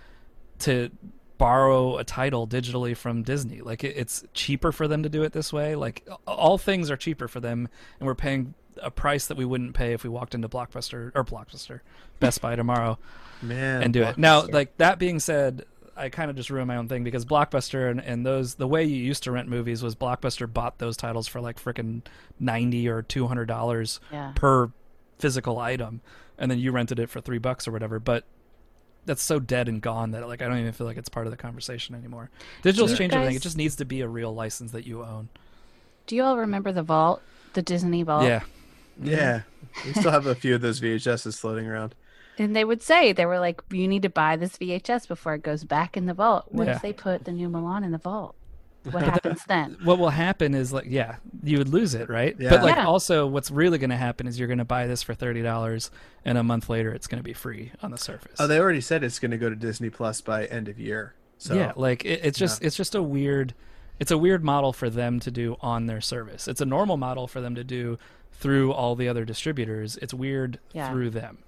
to borrow a title digitally from Disney. Like it, it's cheaper for them to do it this way. Like all things are cheaper for them, and we're paying a price that we wouldn't pay if we walked into Blockbuster or Blockbuster, Best Buy tomorrow man, and do it. Now, like that being said, I kind of just ruined my own thing because Blockbuster and, and those the way you used to rent movies was Blockbuster bought those titles for like freaking ninety or two hundred dollars Yeah. per physical item, and then you rented it for three bucks or whatever. But that's so dead and gone that like I don't even feel like it's part of the conversation anymore. Digital's you changed everything. It just needs to be a real license that you own. Do you all remember the vault, the Disney vault? Yeah, yeah, mm-hmm. we still have a few of those VHSs floating around. And they would say they were like, you need to buy this VHS before it goes back in the vault. What Yeah. if they put the new Mulan in the vault? What happens then? what will happen is like yeah you would lose it right Yeah. but like Yeah. also what's really going to happen is you're going to buy this for $30 and a month later it's going to be free on the surface Oh, they already said it's going to go to Disney Plus by end of year. So yeah like it, it's just it's just a weird it's a weird model for them to do on their service it's a normal model for them to do through all the other distributors it's weird Yeah. through them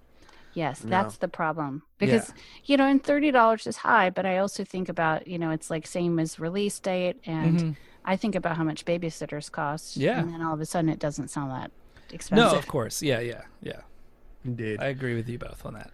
Yes, No. that's the problem. Because you know, and thirty dollars is high, but I also think about you know, it's like same as release date, and Mhm. I think about how much babysitters cost. Yeah. and then all of a sudden, it doesn't sound that expensive. no expensive. of course yeah yeah yeah indeed. i agree with you both on that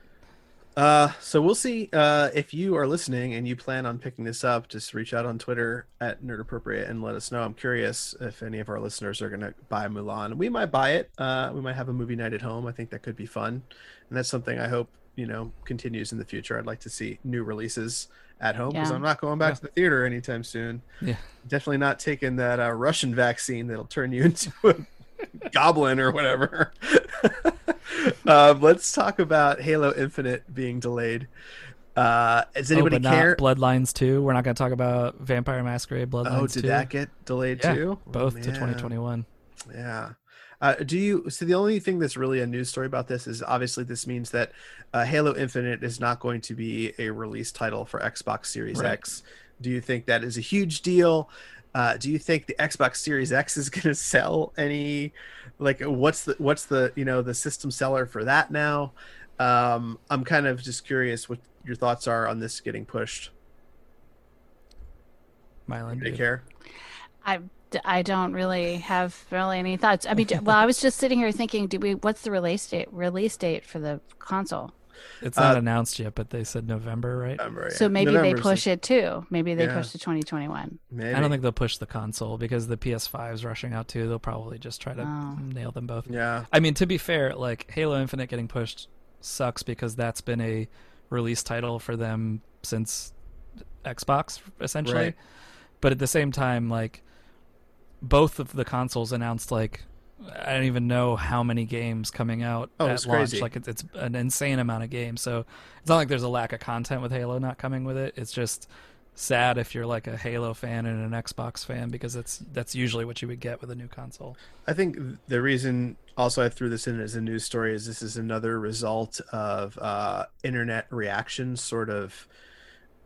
Uh, so we'll see. Uh, if you are listening and you plan on picking this up, just reach out on Twitter at Nerd Appropriate and let us know. I'm curious if any of our listeners are going to buy Mulan. We might buy it. Uh, we might have a movie night at home. I think that could be fun, and that's something I hope you know continues in the future. I'd like to see new releases at home because Yeah. I'm not going back Yeah. to the theater anytime soon. yeah Definitely not taking that uh, Russian vaccine that'll turn you into a goblin or whatever. um, let's talk about Halo Infinite being delayed. Uh, does anybody oh, care? bloodlines 2 we're not going to talk about vampire masquerade bloodlines oh, did 2 that get delayed Yeah, too? Oh, both to 2021 Yeah. Uh, do you so the only thing that's really a news story about this is obviously this means that uh, Halo Infinite is not going to be a release title for Xbox Series Right. X. Do you think that is a huge deal? Uh, do you think the Xbox Series X is going to sell any? Like, what's the what's the you know the system seller for that now? Um, I'm kind of just curious what your thoughts are on this getting pushed. Mylan, Do you dude. I I, d- I don't really have really any thoughts. I mean, well, I was just sitting here thinking, do we? What's the release date? Release date for the console? It's not Uh, announced yet, but they said November, right? November, So yeah. maybe they push the- it too. Maybe they Yeah. push to 2021. Maybe. I don't think they'll push the console because the PS5 is rushing out too. They'll probably just try to Oh. nail them both. Yeah. I mean, to be fair, like Halo Infinite getting pushed sucks because that's been a release title for them since Xbox, essentially. Right. But at the same time, like both of the consoles announced like I don't even know how many games coming out Oh, at it's launch. crazy. Like it's, it's an insane amount of games. So it's not like there's a lack of content with Halo not coming with it. It's just sad if you're like a Halo fan and an Xbox fan because that's that's usually what you would get with a new console. I think the reason also I threw this in as a news story is this is another result of uh, internet reactions sort of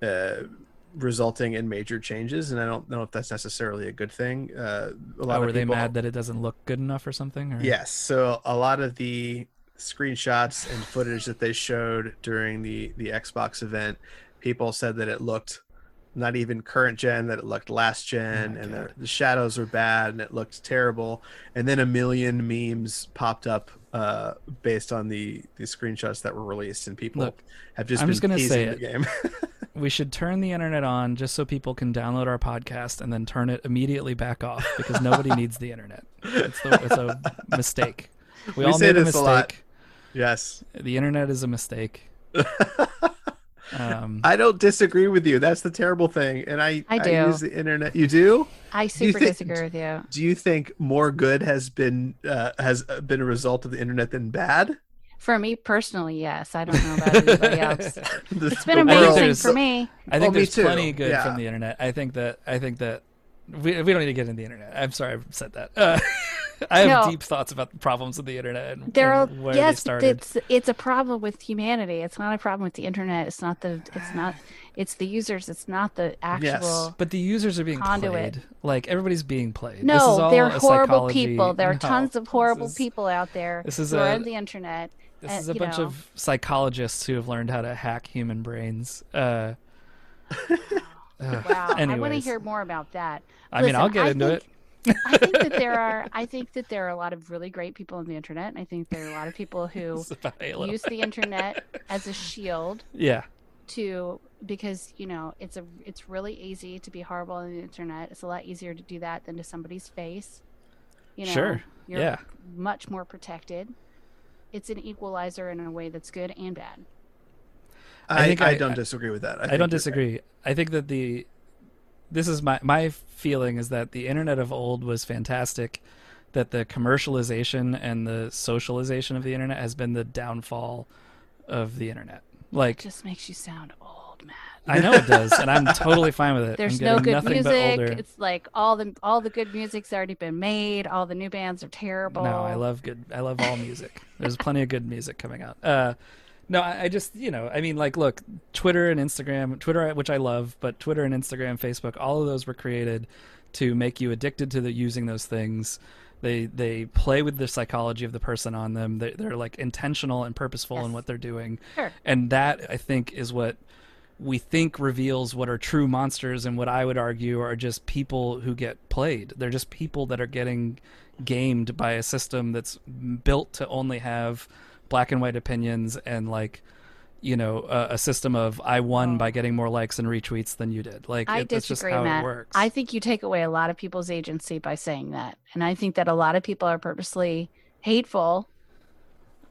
uh, resulting in major changes, and I don't know if that's necessarily a good thing. Uh, a lot oh, were of people, they mad that it doesn't look good enough or something? Or? Yes. So a lot of the screenshots and footage that they showed during the the Xbox event, people said that it looked not even current gen that it looked last gen oh and the, the, shadows were bad and it looked terrible and then a million memes popped up uh, based on the the screenshots that were released and people Look, have just I'm just gonna say the game we should turn the internet on just so people can download our podcast and then turn it immediately back off because nobody needs the internet it's, the, it's a mistake we, we all made a mistake a yes the internet is a mistake um, I don't disagree with you. That's the terrible thing. And I, I do I use the internet. You do? I super think, disagree with you. Do you think more good has been uh, has been a result of the internet than bad? For me personally, yes. I don't know about anybody else. it's been amazing for me. I think well, there's plenty good yeah. from the internet. I think that I think that we, we don't need to get into the internet. I'm sorry I said that. Uh, I have no, deep thoughts about the problems of the internet and, there are, and where yes, they started. It's it's a problem with humanity. It's not a problem with the internet. It's not the it's not it's the users. It's not the actual. Yes, but the users are being conduit. played. Like everybody's being played. No, they're horrible people. There are no, tons of horrible is, people out there this is who a, are on the internet. This and, is a bunch know. of psychologists who have learned how to hack human brains. Uh, wow, I want to hear more about that. I Listen, mean, I'll get I into think, it. I think that there are I think that there are a lot of really great people on the internet. I think there are a lot of people who use the internet as a shield. Yeah. To because, you know, it's a it's really easy to be horrible on the internet. It's a lot easier to do that than to somebody's face. You know, sure. You're yeah. much more protected. It's an equalizer in a way that's good and bad. I, I think I, I don't disagree with that. I, I don't disagree. Right. I think that the this is my my feeling is that the internet of old was fantastic that the commercialization and the socialization of the internet has been the downfall of the internet like it just makes you sound old man I know it does, and I'm totally fine with it. There's no good music. It's like all the all the good music's already been made. All the new bands are terrible. No, I love good. I love all music. There's plenty of good music coming out. Uh, no, I, I, just you know, I mean, like, look, Twitter and Instagram, Twitter, which I love, but Twitter and Instagram, Facebook, all of those were created to make you addicted to the using those things. They they play with the psychology of the person on them. They, they're like intentional and purposeful yes. in what they're doing, sure. and that I think is what we think reveals what are true monsters and what I would argue are just people who get played. They're just people that are getting gamed by a system that's built to only have black and white opinions and like you know a, a system of I won oh. by getting more likes and retweets than you did. Like I it, disagree, that's just how Matt. it works. I think you take away a lot of people's agency by saying that, and I think that a lot of people are purposely hateful.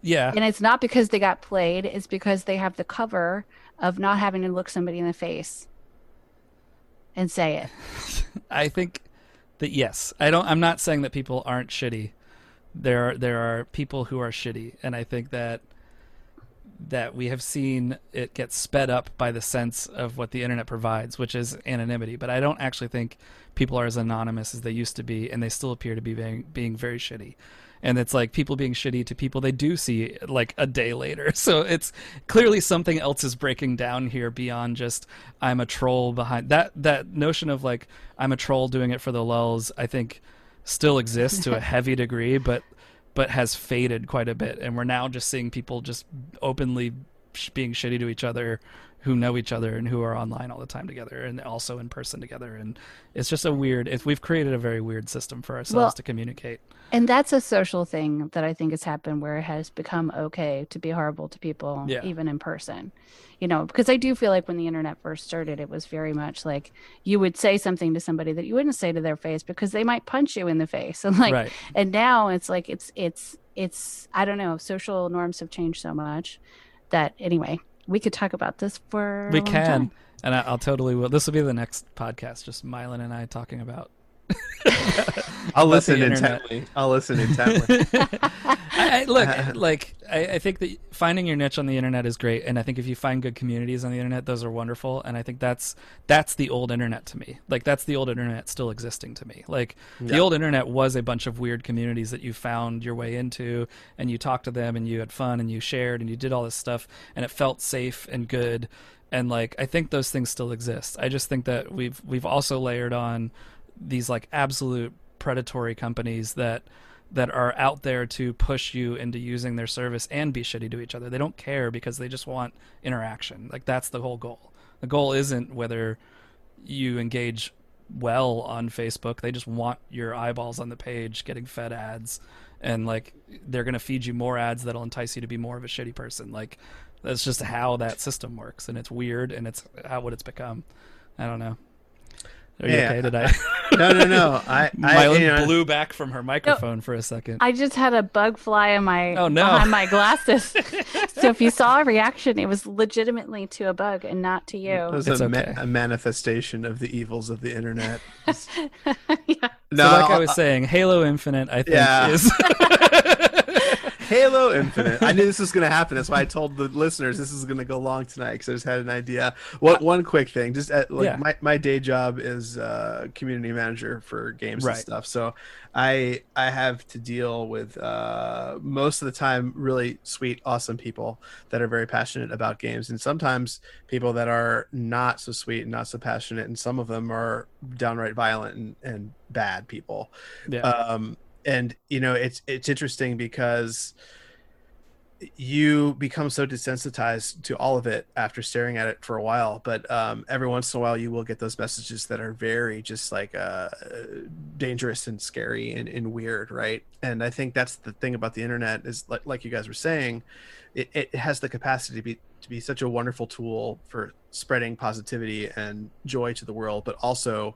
Yeah, and it's not because they got played; it's because they have the cover of not having to look somebody in the face and say it. I think that yes, I don't. I'm not saying that people aren't shitty there are there are people who are shitty, and I think that that we have seen it get sped up by the sense of what the internet provides, which is anonymity. But I don't actually think people are as anonymous as they used to be, and they still appear to be being being very shitty. And it's like people being shitty to people they do see like a day later. So it's clearly something else is breaking down here beyond just I'm a troll behind that that notion of like I'm a troll doing it for the lulls. I think still exists to a heavy degree, but but has faded quite a bit, and we're now just seeing people just openly being shitty to each other who know each other and who are online all the time together and also in person together and it's just a weird if we've created a very weird system for ourselves well, to communicate and that's a social thing that i think has happened where it has become okay to be horrible to people yeah. even in person you know, because I do feel like when the internet first started, it was very much like you would say something to somebody that you wouldn't say to their face because they might punch you in the face. And like, right. and now it's like, it's, it's, it's, I don't know, social norms have changed so much that anyway, we could talk about this for we can. Time. And I, will totally will. This will be the next podcast, just Mylan and I talking about I'll listen intently. I'll listen intently. I, I, look, uh, like I, I think that finding your niche on the internet is great, and I think if you find good communities on the internet, those are wonderful. And I think that's that's the old internet to me. Like that's the old internet still existing to me. Like the old internet was a bunch of weird communities that you found your way into, and you talked to them, and you had fun, and you shared, and you did all this stuff, and it felt safe and good. And like I think those things still exist. I just think that we've we've also layered on these like absolute predatory companies that that are out there to push you into using their service and be shitty to each other. They don't care because they just want interaction. Like that's the whole goal. The goal isn't whether you engage well on Facebook. They just want your eyeballs on the page getting fed ads and like they're going to feed you more ads that'll entice you to be more of a shitty person. Like that's just how that system works and it's weird and it's how what it's become. I don't know. Are you Yeah. okay? Did I No, no, no. I, I Mylan you know, blew back from her microphone for a second. I just had a bug fly in my Oh, no. behind my glasses. so if you saw a reaction, it was legitimately to a bug and not to you. it was It's a, ma- a manifestation of the evils of the internet. yeah. No, so like I was uh, saying, Halo Infinite, I think Yeah. is Halo Infinite. I knew this was going to happen. That's why I told the listeners this is going to go long tonight because I just had an idea. What one quick thing? Just at, like Yeah. my, my day job is uh, community manager for games Right. and stuff. So I I have to deal with uh, most of the time really sweet, awesome people that are very passionate about games, and sometimes people that are not so sweet and not so passionate, and some of them are downright violent and, and bad people yeah. um and you know it's it's interesting because you become so desensitized to all of it after staring at it for a while but um every once in a while you will get those messages that are very just like uh dangerous and scary and, and weird right? And i think that's the thing about the internet is like, like you guys were saying it, it has the capacity to be to be such a wonderful tool for spreading positivity and joy to the world but also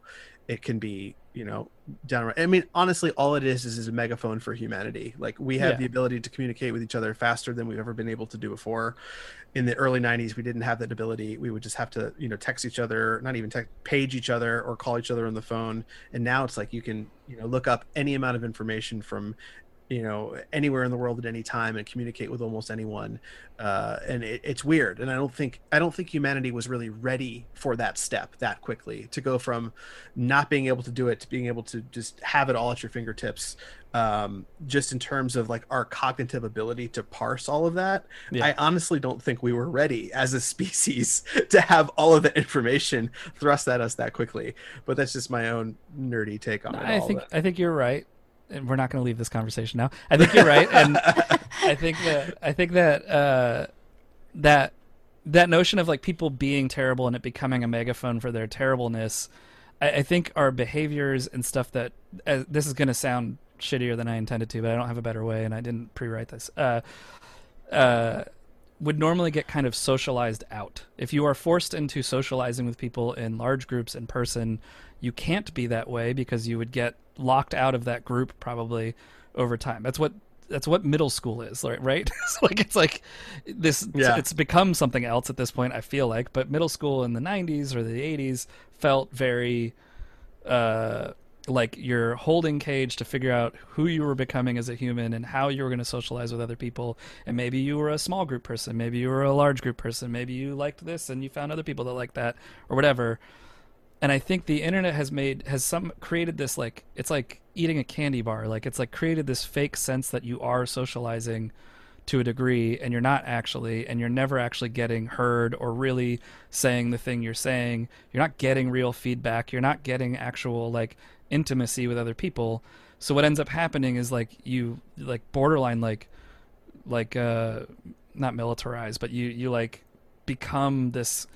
it can be you know downright i mean honestly all it is is, is a megaphone for humanity. Like we have Yeah. the ability to communicate with each other faster than we've ever been able to do before. In the early 90s we didn't have that ability. We would just have to you know text each other not even text page each other or call each other on the phone. And now it's like you can you know look up any amount of information from you know anywhere in the world at any time and communicate with almost anyone uh, and it, it's weird and i don't think i don't think humanity was really ready for that step that quickly to go from not being able to do it to being able to just have it all at your fingertips um, just in terms of like our cognitive ability to parse all of that Yeah. i honestly don't think we were ready as a species to have all of the information thrust at us that quickly but that's just my own nerdy take on it I all, think but- I think you're right. And we're not going to leave this conversation now. I think you're right, and I think that I think that uh, that that notion of like people being terrible and it becoming a megaphone for their terribleness. I, I think our behaviors and stuff that uh, this is going to sound shittier than I intended to, but I don't have a better way, and I didn't pre-write this. Uh, uh, would normally get kind of socialized out. If you are forced into socializing with people in large groups in person, you can't be that way because you would get locked out of that group probably over time. That's what that's what middle school is, right? Right? so like it's like this Yeah. it's become something else at this point, I feel like, but middle school in the 90s or the 80s felt very uh like your holding cage to figure out who you were becoming as a human and how you were going to socialize with other people and maybe you were a small group person maybe you were a large group person maybe you liked this and you found other people that liked that or whatever and i think the internet has made has some created this like it's like eating a candy bar. Like it's like created this fake sense that you are socializing to a degree and you're not actually and you're never actually getting heard or really saying the thing you're saying. You're not getting real feedback. You're not getting actual like intimacy with other people. So what ends up happening is like you like borderline like like uh not militarized but you you like become this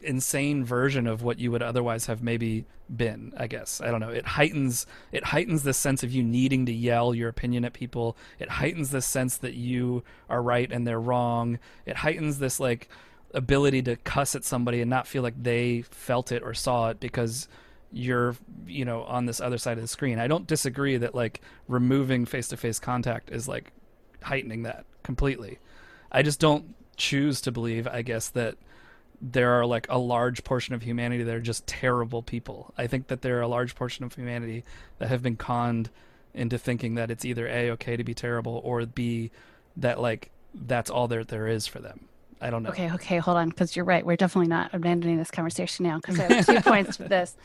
insane version of what you would otherwise have maybe been i guess. I don't know. It heightens it heightens this sense of you needing to yell your opinion at people. It heightens this sense that you are right and they're wrong. It heightens this like ability to cuss at somebody and not feel like they felt it or saw it because you're you know on this other side of the screen. I don't disagree that like removing face-to-face contact is like heightening that completely. I just don't choose to believe i guess that there are like a large portion of humanity that are just terrible people. I think that there are a large portion of humanity that have been conned into thinking that it's either a okay to be terrible or b that like that's all there there is for them. I don't know. Okay, okay, hold on, because you're right. We're definitely not abandoning this conversation now because I have two points for this.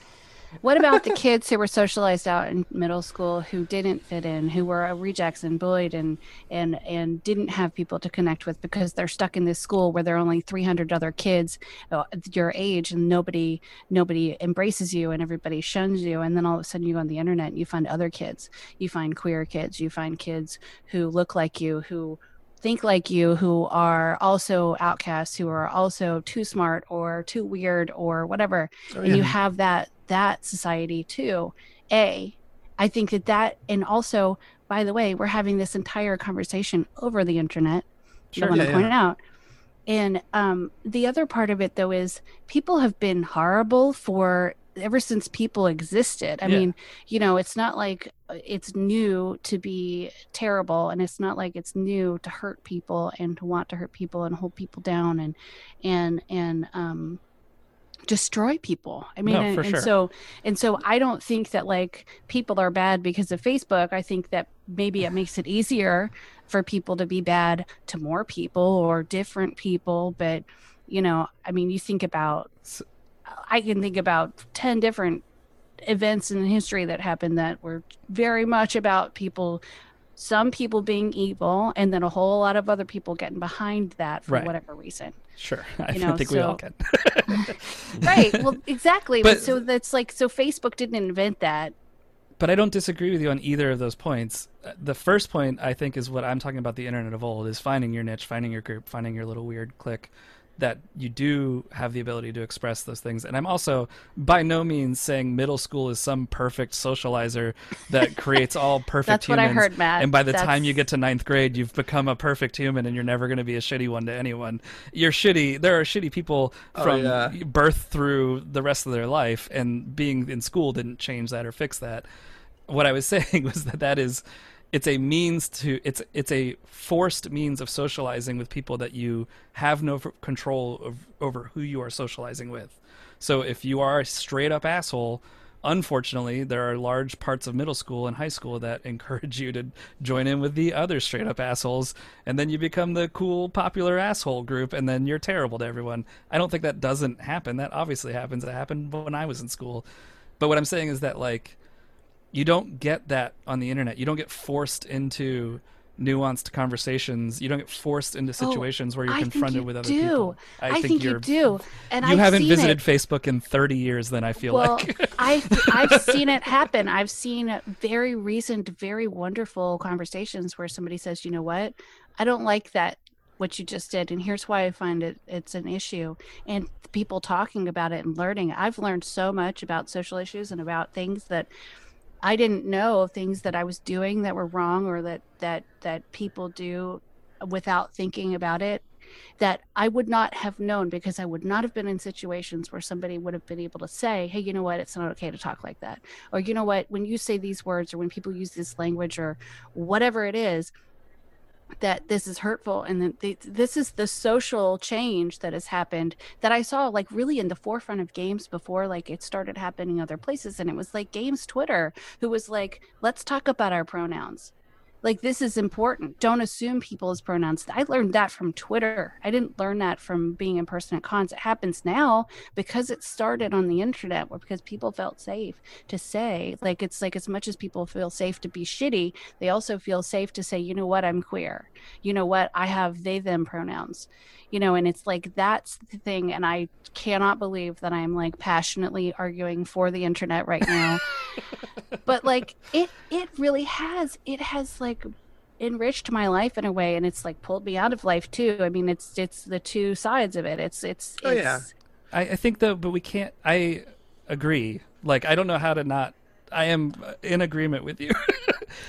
What about the kids who were socialized out in middle school who didn't fit in, who were rejects and bullied and and and didn't have people to connect with because they're stuck in this school where there are only 300 other kids uh, your age and nobody nobody embraces you and everybody shuns you. And then all of a sudden you go on the internet and you find other kids, you find queer kids, you find kids who look like you who think like you who are also outcasts who are also too smart or too weird or whatever Oh, and you have that that society too a i think that that and also by the way we're having this entire conversation over the internet Sure. i want Yeah, to yeah. point out and um, the other part of it though is people have been horrible for ever since people existed i Yeah. mean you know it's not like uh, it's new to be terrible and it's not like it's new to hurt people and to want to hurt people and hold people down and and and um destroy people i mean No, and, for and sure. so and so i don't think that like people are bad because of facebook i think that maybe it makes it easier for people to be bad to more people or different people but you know i mean you think about i can think about 10 different events in history that happened that were very much about people some people being evil and then a whole lot of other people getting behind that for Right. whatever reason Sure. I You know, think we all so- can. right well exactly but, so that's like so facebook didn't invent that but I don't disagree with you on either of those points. Uh, The first point I think is what I'm talking about the internet of old is finding your niche, finding your group, finding your little weird clique that you do have the ability to express those things. And I'm also by no means saying middle school is some perfect socializer that creates all perfect that's what i heard matt and by the time you get to ninth grade, you've become a perfect human, and you're never going to be a shitty one to anyone. You're shitty. There are shitty people Oh, from yeah. birth through the rest of their life, and being in school didn't change that or fix that. What I was saying was that that is, it's a means to it's it's a forced means of socializing with people that you have no control of, over who you are socializing with. So if you are a straight up asshole, unfortunately, there are large parts of middle school and high school that encourage you to join in with the other straight up assholes, and then you become the cool, popular asshole group, and then you're terrible to everyone. I don't think that doesn't happen. That obviously happens. It happened when I was in school. But what I'm saying is that, like, you don't get that on the internet. You don't get forced into nuanced conversations. You don't get forced into Oh, situations where you're I confronted you with other do. people. i, think, you you're do and you I've haven't visited it. Facebook in 30 years, then I feel well, like. I've I've seen it happen. I've seen very recent, very wonderful conversations where somebody says, "You know what? I don't like that what you just did, and here's why I find it it's an issue." And people talking about it and learning. I've learned so much about social issues and about things that I didn't know things that I was doing that were wrong or that that that people do without thinking about it that I would not have known because I would not have been in situations where somebody would have been able to say, "Hey, you know what? It's not okay to talk like that." Or you know what, when you say these words or when people use this language or whatever it is, that this is hurtful and that th- this is the social change that has happened that I saw like really in the forefront of games before like it started happening other places. And it was like games Twitter who was like let's talk about our pronouns like this is important. Don't assume people's pronouns. I learned that from twitter. I didn't learn that from being in person at cons. It happens now because it started on the internet or because people felt safe to say like it's like as much as people feel safe to be shitty they also feel safe to say you know what? I'm queer. You know what? I have they them pronouns. You know and it's like that's the thing and i cannot believe that i'm like passionately arguing for the internet right now. But like it it really has. It has like enriched my life in a way and it's like pulled me out of life too i mean it's it's the two sides of it it's it's, Oh, it's yeah. I, I think though, but we can't. I agree. Like I don't know how to not. I am in agreement with you.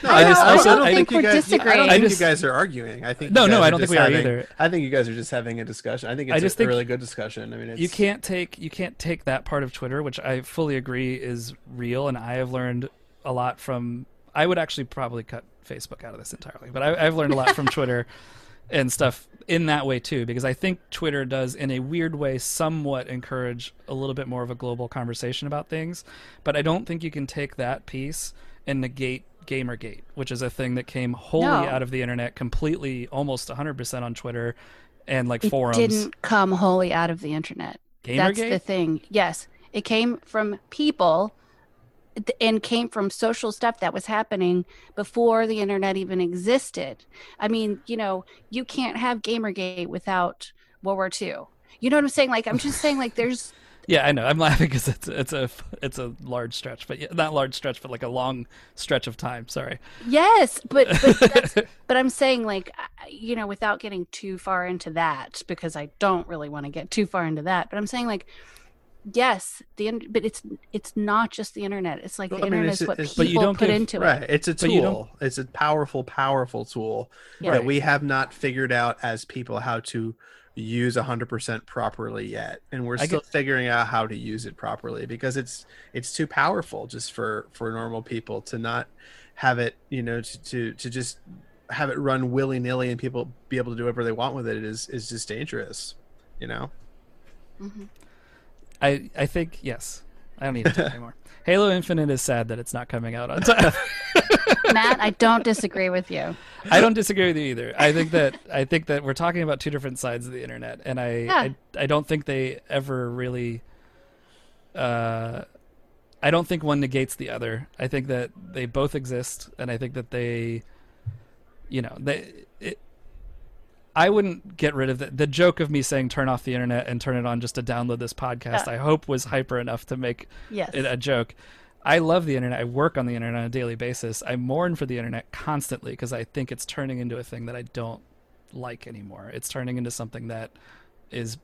No, I know, I don't think you we're guys. I disagreeing. don't I think just- you guys are arguing. I think No, no, I don't think just we are either. I think you guys are just having a discussion. I think I it's just a think really good discussion. I mean, it's, you can't take you can't take that part of Twitter, which I fully agree is real, and I have learned a lot from. I would actually probably cut Facebook out of this entirely, but I, I've learned a lot from Twitter and stuff in that way too because i think twitter does in a weird way somewhat encourage a little bit more of a global conversation about things but i don't think you can take that piece and negate gamergate which is a thing that came wholly No. out of the internet completely almost 100% on twitter and like forums. It forums didn't come wholly out of the internet. Gamergate? That's the thing. Yes, it came from people and came from social stuff that was happening before the internet even existed. I mean, you know, you can't have Gamergate without World War II. You know what I'm saying? Like, I'm just saying, like, there's Yeah, I know. I'm laughing because it's it's a it's a large stretch, but yeah, not large stretch, but like a long stretch of time. Sorry. yes, but but that's, but I'm saying, like, you know, without getting too far into that, because I don't really want to get too far into that. But I'm saying, like, yes, the in- but it's it's not just the internet. It's like Well, the I mean, internet it's- is what it's- people But you don't put give- into it. Right. It's a But you don't- tool. It's a powerful, powerful tool Yeah. that we have not figured out as people how to use 100% properly yet and we're I still get- figuring out how to use it properly because it's it's too powerful just for for normal people to not have it you know to to, to just have it run willy-nilly and people be able to do whatever they want with it is is just dangerous you know Mhm. I I think yes. I don't need to talk anymore. Halo Infinite is sad that it's not coming out on time. Matt, I don't disagree with you. I don't disagree with you either. I think that I think that we're talking about two different sides of the internet, and I Yeah. I, I don't think they ever really. Uh, I don't think one negates the other. I think that they both exist, and I think that they, you know, they. It, I wouldn't get rid of the, the joke of me saying turn off the internet and turn it on just to download this podcast. Yeah. I hope was hyper enough to make Yes. it a joke. I love the internet. I work on the internet on a daily basis. I mourn for the internet constantly because I think it's turning into a thing that I don't like anymore. It's turning into something that is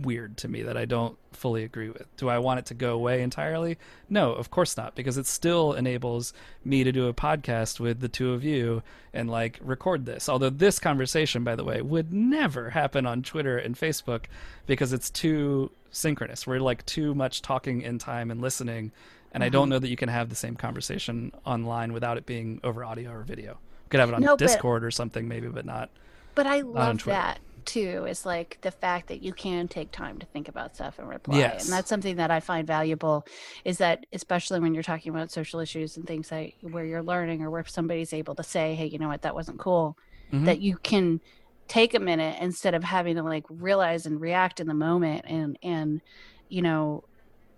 weird to me that I don't fully agree with. Do I want it to go away entirely? No, of course not, because it still enables me to do a podcast with the two of you and like record this. Although this conversation, by the way, would never happen on Twitter and Facebook because it's too synchronous. We're like too much talking in time and listening, and I don't mm-hmm. know that you can have the same conversation online without it being over audio or video. You could have it on No, but- Discord or something maybe, but not. But I love that too. Is like the fact that you can take time to think about stuff and reply, Yes. and that's something that I find valuable. Is that especially when you're talking about social issues and things that where you're learning or where somebody's able to say, "Hey, you know what? That wasn't cool." Mhm. That you can take a minute instead of having to like realize and react in the moment and and you know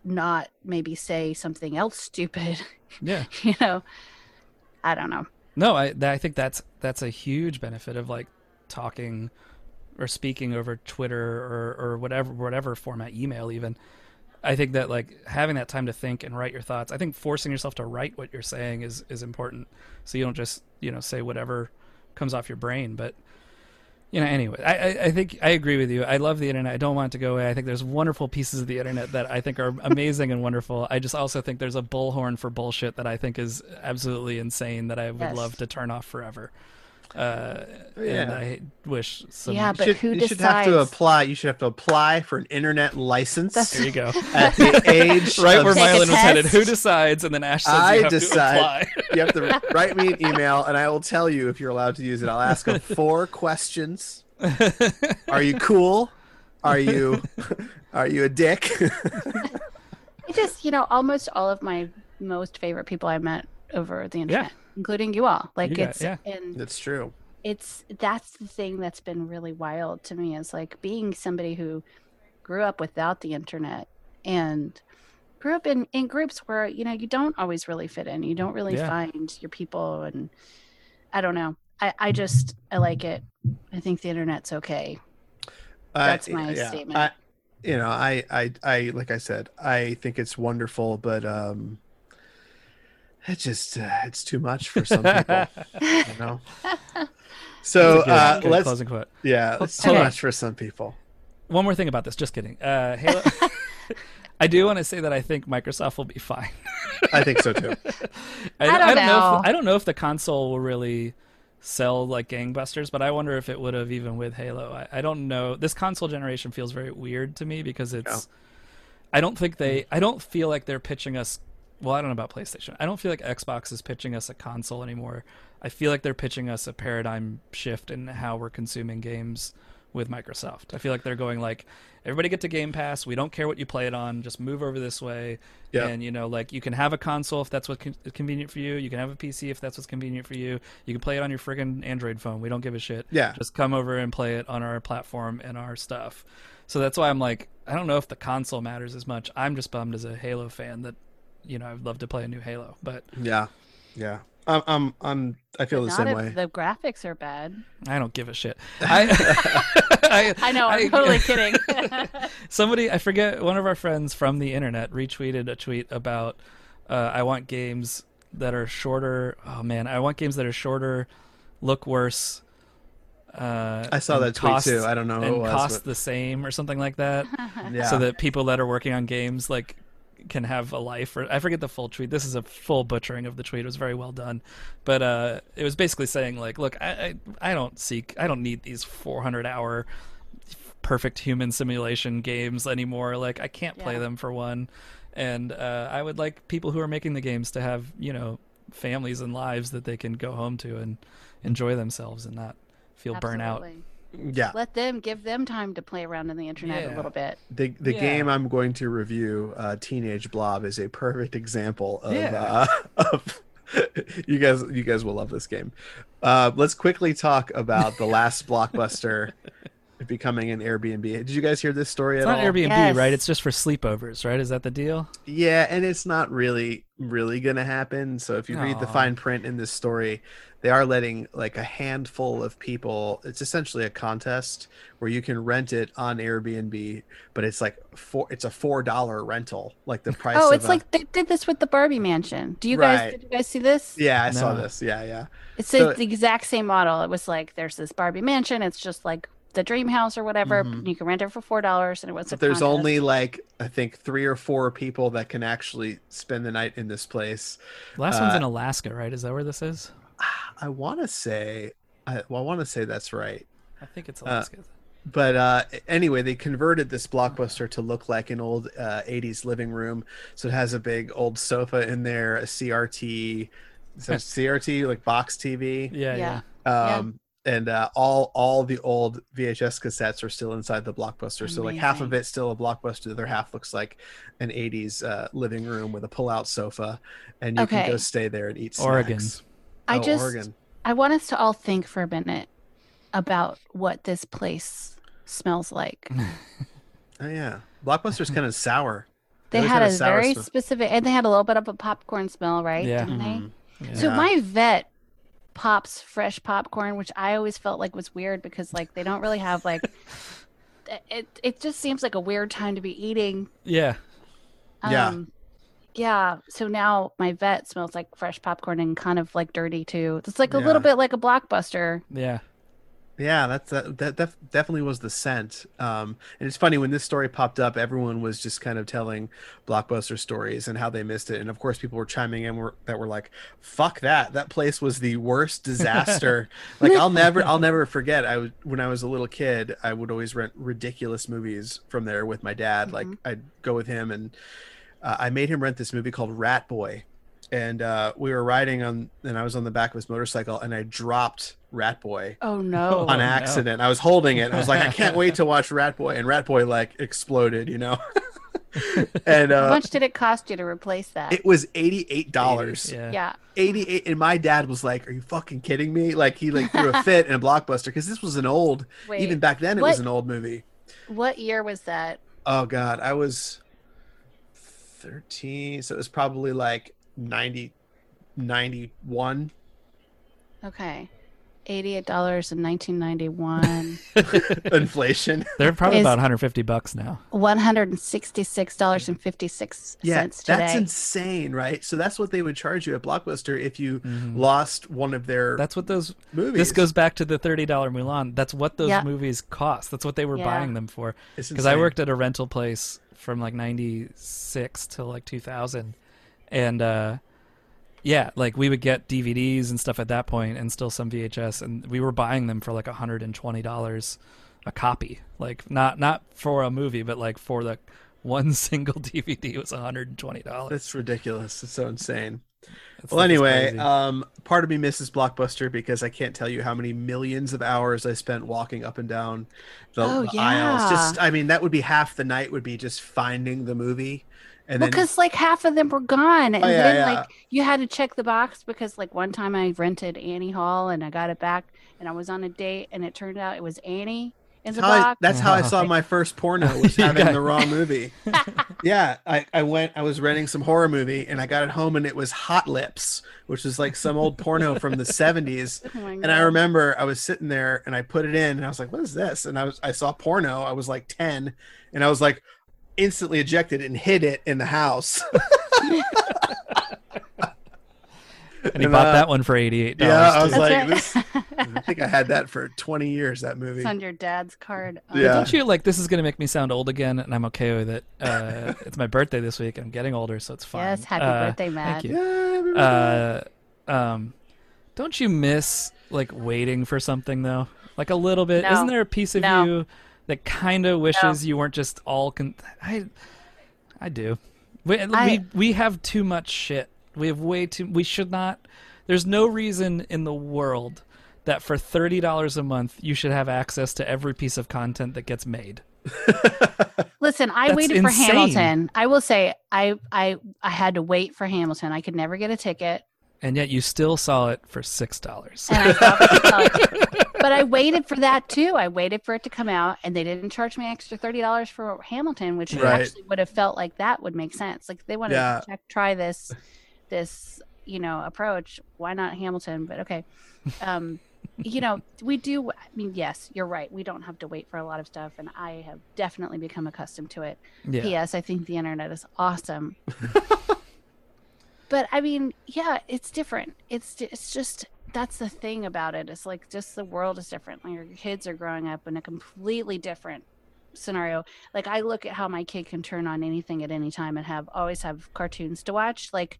not maybe say something else stupid Yeah. you know i don't know No, I I think that's that's a huge benefit of like talking or speaking over Twitter or or whatever whatever format, email even. I think that like having that time to think and write your thoughts. I think forcing yourself to write what you're saying is is important, so you don't just you know say whatever comes off your brain. But you know, anyway, I, I think I agree with you. I love the internet. I don't want it to go away. I think there's wonderful pieces of the internet that I think are amazing and wonderful. I just also think there's a bullhorn for bullshit that I think is absolutely insane that I would Yes. love to turn off forever. Uh, And Yeah. I wish some. Yeah, but should, who you should have to apply you should have to apply for an internet license That's- there you go. at the age right of where Take a Mylan was headed. Who decides? And then Ash says I you have decide. to apply. you have to write me an email and I will tell you if you're allowed to use it. I'll ask them four questions. Are you cool? Are you are you a dick? It just, you know, almost all of my most favorite people I met over the internet, including you all. Like You got- it's yeah. and That's true. it's that's the thing that's been really wild to me is like being somebody who grew up without the internet and grew up in in groups where, you know, you don't always really fit in. You don't really Yeah. find your people and I don't know. I, I just I like it. I think the internet's okay. That's my statement. I, you know, I, I, I, like I said, I think it's wonderful, but um, it just uh, it's too much for some people. you know. So Good- uh, good let's, closing quote. yeah, it's too Okay. much for some people. One more thing about this. Just kidding. Uh, Halo. I do want to say that I think Microsoft will be fine. I think so too. I don't know. know. if, I don't know if the console will really sell like gangbusters, but I wonder if it would have even with Halo. I, I don't know. This console generation feels very weird to me because it's. I don't think they. I don't feel like they're pitching us well, I don't know about PlayStation. I don't feel like Xbox is pitching us a console anymore. I feel like they're pitching us a paradigm shift in how we're consuming games with Microsoft. I feel like they're going like everybody get to Game Pass. We don't care what you play it on. Just move over this way. Yeah. And you know, like you can have a console if that's what's con- convenient for you. You can have a PC if that's what's convenient for you. You can play it on your friggin' Android phone. We don't give a shit. Yeah. Just come over and play it on our platform and our stuff. So that's why I'm like, I don't know if the console matters as much. I'm just bummed as a Halo fan that, you know, I'd love to play a new Halo, but Yeah, yeah. I'm, I'm, I'm I feel the Not same if way. the graphics are bad. I don't give a shit. I, I, I know. I'm I- totally kidding. Somebody, I forget, one of our friends from the internet retweeted a tweet about, uh, I want games that are shorter. Oh man, I want games that are shorter, look worse. Uh, I saw and that tweet cost- too. I don't know who and it was, cost but- the same or something like that. Yeah. so that people that are working on games like can have a life or I forget the full tweet. This is a full butchering of the tweet. It was very well done. But uh it was basically saying like, look, I I, I don't seek I don't need these 400 hour perfect human simulation games anymore. Like I can't play Yeah. them for one. And uh I would like people who are making the games to have, you know, families and lives that they can go home to and enjoy themselves and not feel burnout. Absolutely. yeah. Let them give them time to play around on the internet Yeah. a little bit. The the Yeah. game I'm going to review, uh, Teenage Blob, is a perfect example of Yeah. uh, of you guys. You guys will love this game. Uh, let's quickly talk about the last blockbuster becoming an Airbnb. Did you guys hear this story It's at not all? Airbnb, Yes. right? It's just for sleepovers, right? Is that the deal? Yeah, and it's not really really gonna happen. So if you read the fine print in this story, they are letting like a handful of people. It's essentially a contest where you can rent it on Airbnb, but it's like four. It's a four dollar rental, like the price. Oh, of it's a- like they did this with the Barbie mansion. Do you Right. guys did you guys see this? yeah, I saw this. Yeah, yeah, It's So- the exact same model. It was like there's this Barbie mansion. It's just like the dream house or whatever. Mhm. You can rent it for four dollars, and it was a there's contest. only like I think three or four people that can actually spend the night in this place. Last one's Uh, in Alaska, right? Is that where this is? I want to say, I, well, I want to say that's right. I think it's Uh, Alaska. but uh, anyway, they converted this blockbuster to look like an old uh, 80s living room. So it has a big old sofa in there, a CRT, so CRT like box TV, yeah, yeah. Yeah. um, and uh, all all the old VHS cassettes are still inside the blockbuster. So like half of Amazing. it's still a blockbuster, the other half looks like an 80s uh, living room with a pull-out sofa, and you can Okay. go stay there and eat Oregon. snacks. I Oh, just Oregon. I want us to all think for a minute about what this place smells like. Oh yeah, blockbuster's kind of sour. They always had had a a sour very smell. specific, and they had a little bit of a popcorn smell, right? Yeah. Didn't Mhm. they? Yeah. So my vet pops fresh popcorn, which I always felt like was weird because like they don't really have like it. It just seems like a weird time to be eating. yeah. Yeah. Um, yeah. So now my vet smells like fresh popcorn and kind of like dirty too. It's like a Yeah. little bit like a blockbuster. Yeah. Yeah, that's that, that def- definitely was the scent. Um, and it's funny when this story popped up, everyone was just kind of telling blockbuster stories and how they missed it. And of course, people were chiming in were, that were like, "Fuck that! That place was the worst disaster." like I'll never, I'll never forget. I was when I was a little kid, I would always rent ridiculous movies from there with my dad. Like Mhm. I'd go with him, and uh, I made him rent this movie called Rat Boy. And uh, we were riding on, and I was on the back of his motorcycle, and I dropped Rat Boy Oh no. on no. accident. I was holding it. I was like, I can't wait to watch Rat Boy, and Rat Boy like exploded, you know. and How uh, much did it cost you to replace that? it was eighty eight dollars. Yeah. yeah. Eighty eight, and my dad was like, "Are you fucking kidding me?" Like he like threw a fit in a blockbuster because this was an old. Wait. even back then, it was an old movie. What year was that? Oh God, I was thirteen, so it was probably like 90, 91. Okay. Eighty-eight dollars in nineteen ninety-one. Inflation. They're probably about 150 bucks now. One hundred and sixty-six dollars and fifty-six Yeah, cents today. that's insane, right? So that's what they would charge you at Blockbuster if you Mhm. lost one of their That's what those. movies. This goes back to the $30 Mulan. That's what those Yeah. movies cost. That's what they were Yeah. buying them for. Because I worked at a rental place from like 96 till like 2000. And, uh, yeah, like we would get DVDs and stuff at that point and still some VHS and we were buying them for like $120 a copy. Like not not for a movie but like for the one single DVD was one hundred and twenty dollars. That's ridiculous. It's so insane. well, anyway, um, part of me misses Blockbuster because I can't tell you how many millions of hours I spent walking up and down the, Oh, the yeah. aisles. Just, I mean, that would be half the night would be just finding the movie, and then because like half of them were gone, and Oh, yeah, then yeah. like you had to check the box because like one time I rented Annie Hall and I got it back, and I was on a date, and it turned out it was Annie in the That's how I, box. that's how I saw my first porno was You having got- the wrong movie. yeah, I, I went I was renting some horror movie and I got it home and it was Hot Lips, which is like some old porno from the 70s. Oh And I remember I was sitting there and I put it in and I was like, what is this? And I was I saw porno. I was like 10 and I was like instantly ejected and hid it in the house. and he and, bought uh, that one for eighty eight dollars. yeah, I was That's like, right. this, I think I had that for 20 years that movie. it's on your dad's card. Um, Yeah. Don't you like this is gonna make me sound old again, and I'm okay with it. Uh, it's my birthday this week. I'm getting older, so it's fine. Yes, happy Uh, birthday, Matt. Thank you. Yeah, happy birthday. Uh, um, don't you miss like waiting for something though? Like a little bit. No. Isn't there a piece of No. you that kind of wishes you weren't just all? Con- I, I do. We, I- we we have too much shit. We have way too. We should not. There's no reason in the world that for thirty dollars a month you should have access to every piece of content that gets made. Listen, I That's waited for insane. Hamilton. I will say, I I I had to wait for Hamilton. I could never get a ticket, And yet you still saw it for six dollars. and I thought, but I waited for that too. I waited for it to come out, and they didn't charge me extra thirty dollars for Hamilton, which Right. actually would have felt like that would make sense. Like they wanted Yeah. to check, try this, this you know approach. Why not Hamilton? But okay, um, you know we do. I mean, yes, you're right. We don't have to wait for a lot of stuff, and I have definitely become accustomed to it. yeah. P.S. I think the internet is awesome. but I mean, yeah, it's different. It's it's just that's the thing about it. It's like just the world is different. Like your kids are growing up in a completely different scenario. Like I look at how my kid can turn on anything at any time and have always have cartoons to watch. Like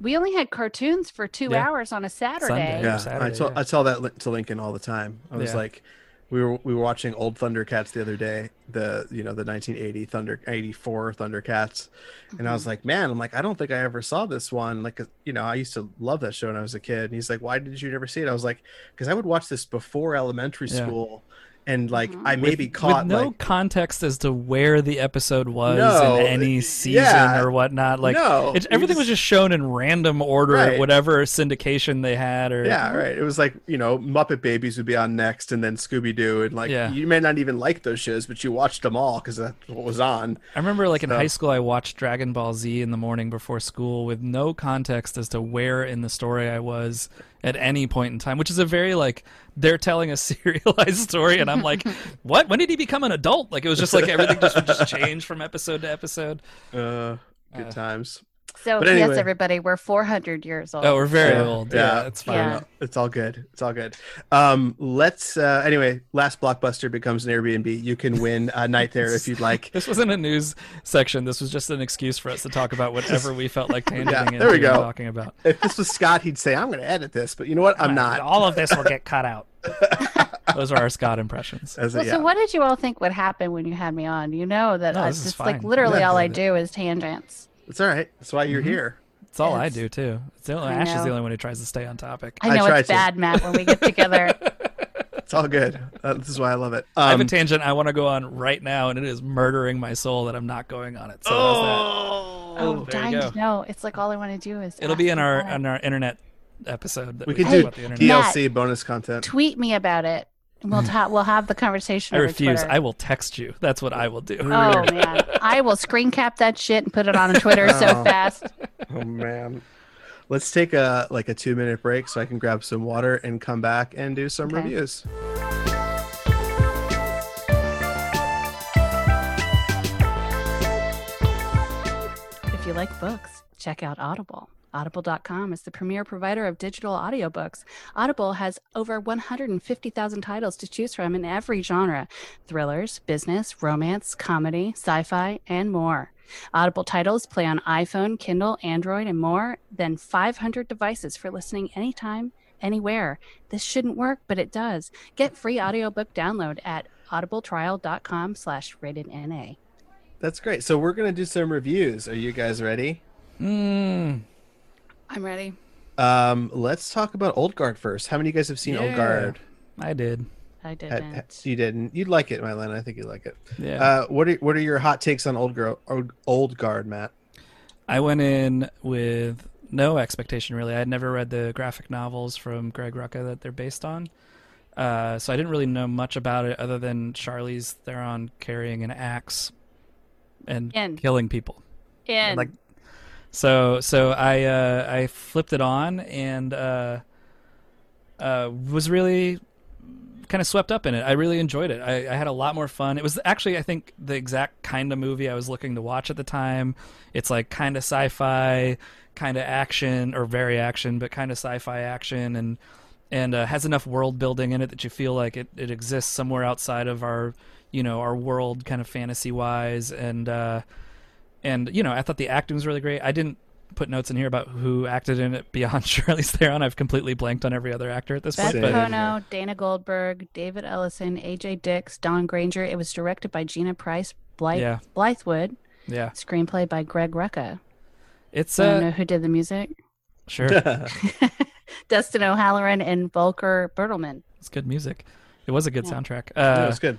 we only had cartoons for two Yeah. hours on a Saturday. Sunday. yeah, I Saturday, tell yeah. I tell that to Lincoln all the time. I was Yeah. like, we were we were watching old Thundercats the other day, the you know the 1980 Thunder 84 Thundercats, and I was mm-hmm. like, man, I'm like, I don't think I ever saw this one. Like, you know, I used to love that show when I was a kid. And he's like, why did you never see it? I was like, because I would watch this before elementary Yeah. school, and like Mhm. I maybe with, caught with no like context as to where the episode was No, in any season yeah. or whatnot. Like no, it, you everything was just shown in random order, Right. whatever syndication they had. Or Yeah, right. It was like you know Muppet Babies would be on next, and then Scooby Doo, and like Yeah. you may not even like those shows, but you watched them all because that's what was on. I remember, like in high school, I watched Dragon Ball Z in the morning before school with no context as to where in the story I was at any point in time. Which is a very like they're telling a serialized story, and I'm like, what? When did he become an adult? Like it was just like everything just would just change from episode to episode. Uh, good Uh, times. So But yes, anyway. everybody, we're 400 years old. Oh, we're very Yeah. old. Yeah. Yeah, it's fine. Yeah. It's all good. It's all good. Um, let's uh, anyway. Last blockbuster becomes an Airbnb. You can win a night there if you'd like. This wasn't a news section. This was just an excuse for us to talk about whatever we felt like tangenting Yeah, there we go. talking about. If this was Scott, he'd say, "I'm going to edit this," but you know what? I'm not. All of this will get cut out. Those are our Scott impressions. As a, Well, yeah. so what did you all think would happen when you had me on? You know that No, I this is just like literally Yeah. all I do is tangents. It's all right. That's why you're Mhm. here. It's all I do too. It's the only, I Ash is the only one who tries to stay on topic. I I know try it's to. bad, Matt, when we get together. It's all good. Uh, this is why I love it. I have a Um, tangent I want to go on right now, and it is murdering my soul that I'm not going on it. So how's oh, there you dying go. to know. It's like all I want to do is. It'll be in our about it. in our internet episode. That we we, could do about the internet. DLC bonus content. Tweet me about it. And We'll ta- we'll have the conversation. I over refuse. Twitter. I will text you. That's what I will do. Oh man, I will screen cap that shit and put it on Twitter so Oh. fast. Oh man. Let's take a like a two minute break so I can grab some water and come back and do some Okay. reviews. If you like books, check out Audible. Audible.com is the premier provider of digital audiobooks. Audible has over 150,000 titles to choose from in every genre thrillers, business, romance, comedy, sci fi, and more. Audible titles play on iPhone, Kindle, Android, and more than 500 devices for listening anytime, anywhere. This shouldn't work, but it does. Get free audiobook download at audibletrial.com slash rated NA. That's great. So we're gonna do some reviews. Are you guys ready? Mm, I'm ready. Um, let's talk about Old Guard first. How many of you guys have seen Old Guard? I did. I didn't. ha- You didn't. You'd like it, Mylan. I think you'd like it. Yeah. Uh, what are what are your hot takes on Old Girl Old, Old Guard, Matt? I went in with no expectation really. I had never read the graphic novels from Greg Rucka that they're based on. Uh, so I didn't really know much about it other than Charlize Theron carrying an axe and In. killing people. In. Like so so I uh I flipped it on and uh uh was really kind of swept up in it. I really enjoyed it. I, I had a lot more fun. It was actually I think the exact kind of movie I was looking to watch at the time. It's like kind of sci-fi, kind of action or very action, but kind of sci-fi action and and uh, has enough world building in it that you feel like it, it exists somewhere outside of our you know our world kind of fantasy wise and uh and you know I thought the acting was really great. I didn't put notes in here about who acted in it beyond Charlize Theron. I've completely blanked on every other actor at this Beth point. Same. But Kono, Dana Goldberg, David Ellison, AJ Dix, Don Granger. It was directed by Gina Price Blythe, yeah, Bythewood. yeah, Screenplay by Greg Rucka. it's I don't uh know who did the music. sure Dustin O'Halloran and Volker Bertelmann. it's good music. It was a good Yeah. soundtrack. no, Uh, it's good.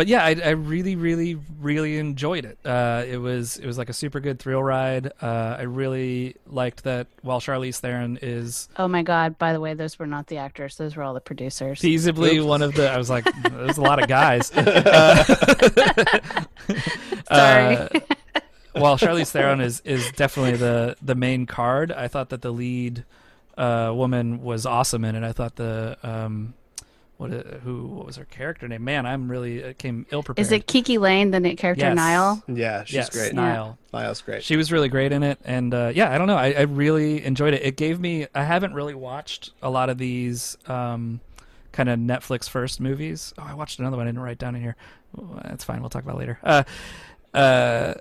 But yeah, I, I really, really, really enjoyed it. Uh, it was it was like a super good thrill ride. Uh, I really liked that while Charlize Theron is Oh my God! By the way, those were not the actors; those were all the producers. feasibly Oops. one of the. I was like, there's a lot of guys. Uh, Sorry. uh, while Charlize Theron is is definitely the the main card, I thought that the lead uh, woman was awesome in it. I thought the um, what uh, who what was her character name? Man, I'm really it came ill prepared. Is it KiKi Layne, the character Yes. Nile? Yeah, she's yes, great. Nile. Nile's great. She was really great in it, and uh, yeah, I don't know, I, I really enjoyed it. It gave me I haven't really watched a lot of these um, kind of Netflix first movies. Oh, I watched another one I didn't write down in here. Oh, That's fine. We'll talk about it later. Uh, uh,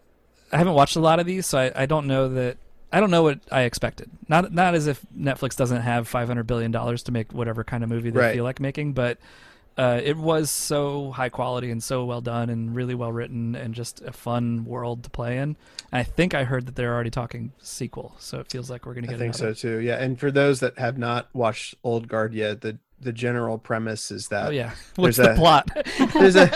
I haven't watched a lot of these, so I, I don't know that I don't know what I expected. Not not as if Netflix doesn't have five hundred billion dollars to make whatever kind of movie they Right. feel like making, but uh, it was so high quality and so well done and really well written and just a fun world to play in. And I think I heard that they're already talking sequel, so it feels like we're going to get. I think another. so too. Yeah, and for those that have not watched Old Guard yet, the the general premise is that Oh yeah, what's there's the a- plot? there's a.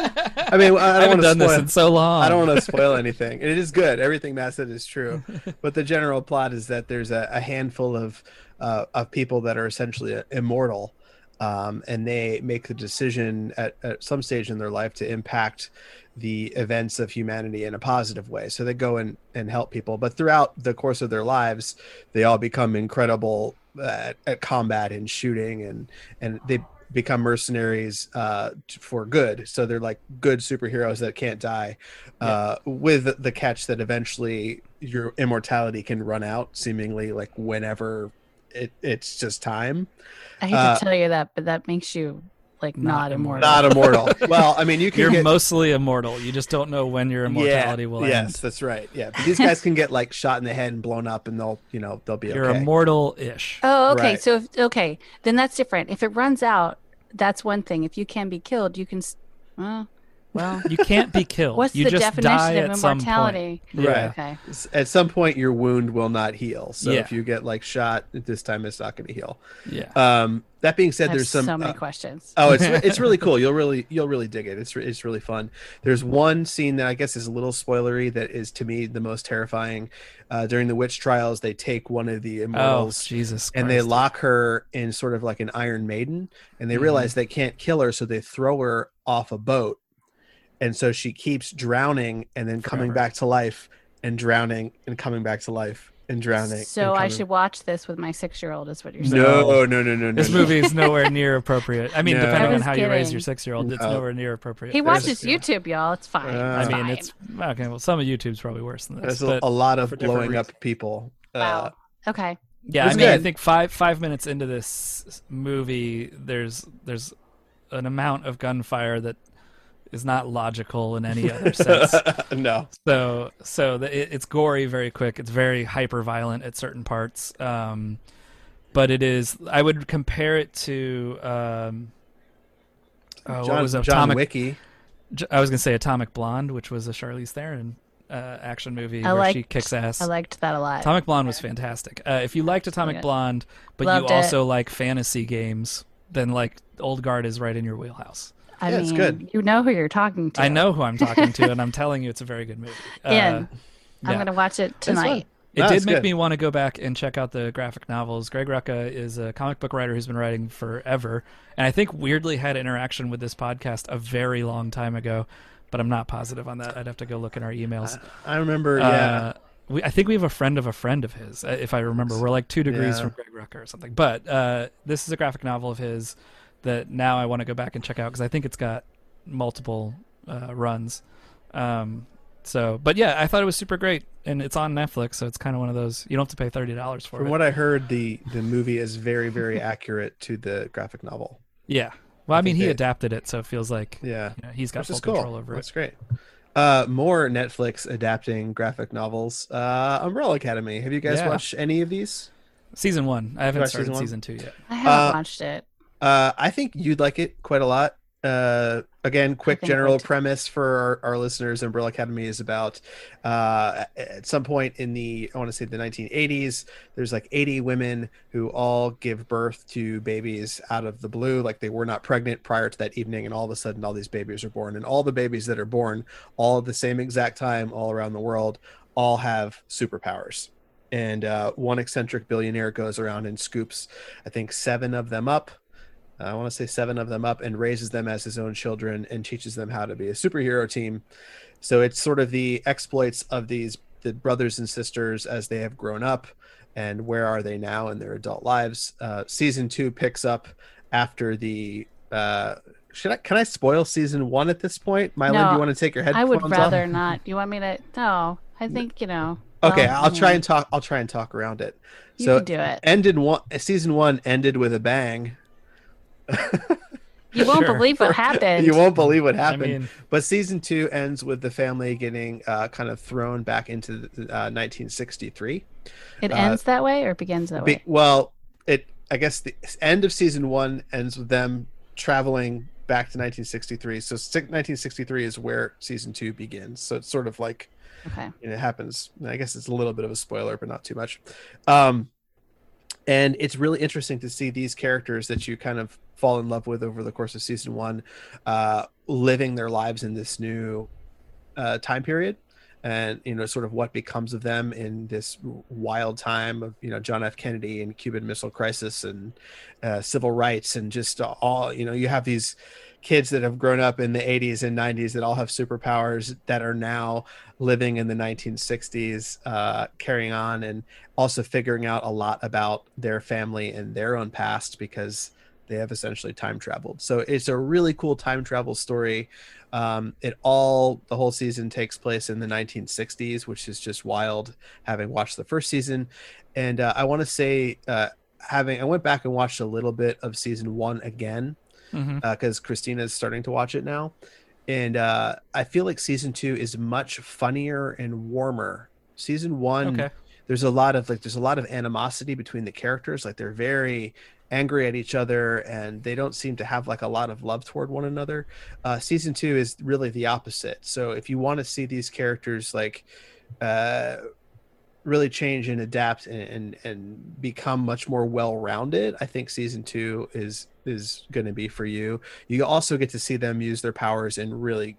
I mean, I I don't haven't want to done spoil. this in so long. I don't want to spoil anything. It is good. Everything Matt said is true. But the general plot is that there's a, a handful of uh, of people that are essentially immortal, um, and they make the decision at, at some stage in their life to impact the events of humanity in a positive way. So they go and, and help people. But throughout the course of their lives, they all become incredible at, at combat and shooting, and and they become mercenaries uh, for good. So they're like good superheroes that can't die, uh, with the catch that eventually your immortality can run out, seemingly like whenever it, it's just time. I hate Uh, to tell you that, but that makes you like Not not, immortal. immortal. Not immortal. well, I mean, you can You're get. mostly immortal. You just don't know when your immortality yeah, will yes, end. Yes, that's right. Yeah, but these guys can get like shot in the head and blown up, and they'll, you know, they'll be You're okay. immortal-ish. Oh, okay. Right. So, if, okay, then that's different. If it runs out, that's one thing. If you can be killed, you can. s- Well, well. You can't be killed. What's you the just definition die of at some immortality? Right. Okay. At some point, your wound will not heal. So Yeah. if you get like shot at this time, it's not going to heal. Yeah. Um, that being said, have there's some so many uh, questions. Oh, it's it's really cool. You'll really you'll really dig it. It's re- it's really fun. There's one scene that I guess is a little spoilery that is to me the most terrifying. Uh, during the witch trials, they take one of the Oh immortals Jesus! and they lock her in sort of like an Iron Maiden, and they Mhm. realize they can't kill her, so they throw her off a boat, and so she keeps drowning and then coming Forever. back to life and drowning and coming back to life and drowning. So and I should watch this with my six-year-old. Is what you're saying? No, no, no, no, no. This no. movie is nowhere near appropriate. I mean, No. depending I on was how you raise your six-year-old, it's nowhere near appropriate. He There's- watches YouTube, y'all. It's fine. Uh, I mean, fine. it's okay. Well, some of YouTube's probably worse than this. There's a, lot of for different blowing up reasons. people. Uh, wow. Okay. yeah, I It's mean, I think five five minutes into this movie, there's there's an amount of gunfire that is not logical in any other sense. no. So so the, it, it's gory very quick. It's very hyper violent at certain parts. Um, but it is. I would compare it to um, oh, what was it? John Atomic Wiki. J- I was gonna say Atomic Blonde, which was a Charlize Theron uh, action movie I where she kicks ass. I liked that a lot. Atomic Blonde was fantastic. Uh, if you liked Atomic Okay. Blonde, but Loved you it. also like fantasy games, then like Old Guard is right in your wheelhouse. I Yeah, mean, it's good. you know who you're talking to. I know who I'm talking to, and I'm telling you, it's a very good movie. Uh, Ian, I'm yeah. gonna watch it tonight. It No, did make good. me want to go back and check out the graphic novels. Greg Rucka is a comic book writer who's been writing forever, and I think weirdly had interaction with this podcast a very long time ago, but I'm not positive on that. I'd have to go look in our emails. I remember. Yeah. Uh, we, I think we have a friend of a friend of his, uh, if I remember. We're like two degrees Yeah. from Greg Rucka or something. But uh, this is a graphic novel of his that now I want to go back and check out because I think it's got multiple uh, runs. Um, so, but yeah, I thought it was super great, and it's on Netflix, so it's kind of one of those you don't have to pay thirty dollars for From it. what I heard, the the movie is very very accurate to the graphic novel. yeah, well, I, I mean, he they- adapted it, so it feels like Yeah. you know, he's got Which full cool. control over it. That's great. Uh, more Netflix adapting graphic novels. Uh, Umbrella Academy. Have you guys Yeah. watched any of these? Season one, I haven't watched started season season two yet. I haven't Uh, watched it. Uh, I think you'd like it quite a lot. Uh, again, quick general premise for our, our listeners: Umbrella Academy is about uh, at some point in the I want to say the 1980s. There's like 80 women who all give birth to babies out of the blue, like they were not pregnant prior to that evening, and all of a sudden, all these babies are born, and all the babies that are born, all at the same exact time, all around the world, all have superpowers. And uh, one eccentric billionaire goes around and scoops, I think, seven of them up. I want to say seven of them up and raises them as his own children and teaches them how to be a superhero team. So it's sort of the exploits of these the brothers and sisters as they have grown up and where are they now in their adult lives. Uh, season two picks up after the. Uh, should I? Can I spoil season one at this point? Mylan, No, do you want to take your head? I would off? rather not. You want me to? No, I think you know. Okay, well, I'll try and talk. I'll try and talk around it. You so can do it. ended one season one ended with a bang. You won't Sure. believe what happened. you won't believe what I happened. mean, But season two ends with the family getting uh, kind of thrown back into the, uh, 1963. It uh, ends that way or begins that Be- way. well, it I guess the end of season one ends with them traveling back to 1963. So 1963 is where season two begins. So it's sort of like Okay. you it happens. I guess it's a little bit of a spoiler, but not too much. Um, and it's really interesting to see these characters that you kind of fall in love with over the course of season one, uh, living their lives in this new uh, time period, and you know, sort of what becomes of them in this wild time of you know John F. Kennedy and Cuban Missile Crisis and uh, civil rights and just all you know, you have these kids that have grown up in the 80s and 90s that all have superpowers that are now living in the 1960s, uh, carrying on and also figuring out a lot about their family and their own past because they have essentially time traveled. So it's a really cool time travel story. Um, it all, the whole season takes place in the 1960s, which is just wild having watched the first season. And uh, I want to say, uh, having, I went back and watched a little bit of season one again because Christina is starting to watch it now, and uh, I feel like season two is much funnier and warmer. Season one, okay. there's a lot of like there's a lot of animosity between the characters. Like they're very angry at each other, and they don't seem to have like a lot of love toward one another. Uh, season two is really the opposite. So if you want to see these characters like uh really change and adapt and, and and become much more well-rounded i think season two is is going to be for you. You also get to see them use their powers in really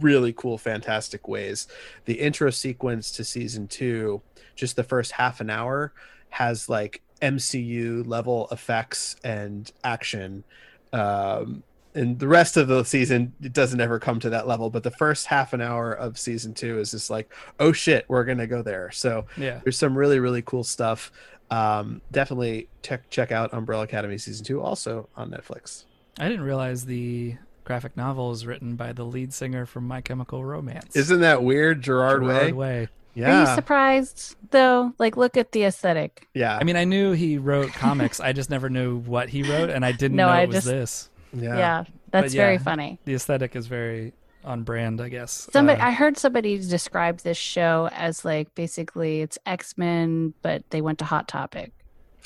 really cool fantastic ways. The intro sequence to season two just the first half an hour has like mcu level effects and action. Um and the rest of the season it doesn't ever come to that level but the first half an hour of season two is just like oh shit we're gonna go there so Yeah. there's some really really cool stuff um definitely check check out umbrella academy season two also on netflix I didn't realize the graphic novel is written by the lead singer from My Chemical Romance. isn't that weird gerard, Gerard way Way. Are you surprised though? Like, look at the aesthetic. yeah I mean, I knew he wrote comics. I just never knew what he wrote, and I didn't No, know I it was just- this. Yeah Yeah, that's yeah. very funny. The aesthetic is very on brand, I guess. Somebody, Uh, I heard somebody describe this show as like basically it's X Men, but they went to Hot Topic.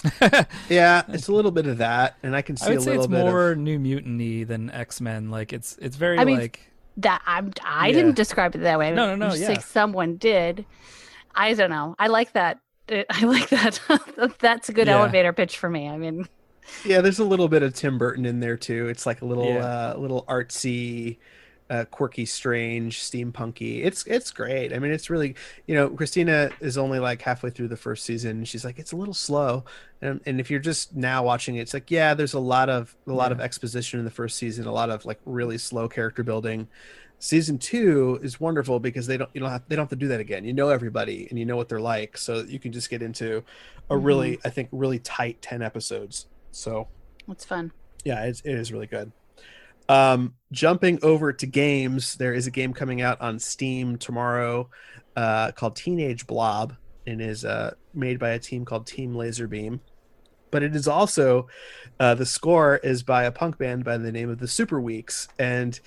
yeah, it's a little bit of that, and I can see I would a say little it's bit more of New Mutants than X Men. Like it's it's very I mean, like That I'm, I Yeah. didn't describe it that way. No, no, no, just yeah. saying someone did. I don't know. I like that. I like that. That's a good Yeah. elevator pitch for me. I mean, yeah. There's a little bit of Tim Burton in there too. It's like a little Yeah. uh, little artsy, uh, quirky, strange, steampunky. It's it's great. I mean, it's really you know Christina is only like halfway through the first season. and She's like it's a little slow, and and if you're just now watching it, it's like yeah, there's a lot of a lot of exposition in the first season, a lot of like really slow character building. Season two is wonderful because they don't you don't have they don't have to do that again. You know everybody and you know what they're like, so you can just get into a really I think really tight ten episodes. So it's fun. yeah, it's, it is really good. Um, jumping over to games, there is a game coming out on Steam tomorrow uh, called Teenage Blob and is uh, made by a team called Team Laserbeam. But it is also uh, the score is by a punk band by the name of the Superweaks. And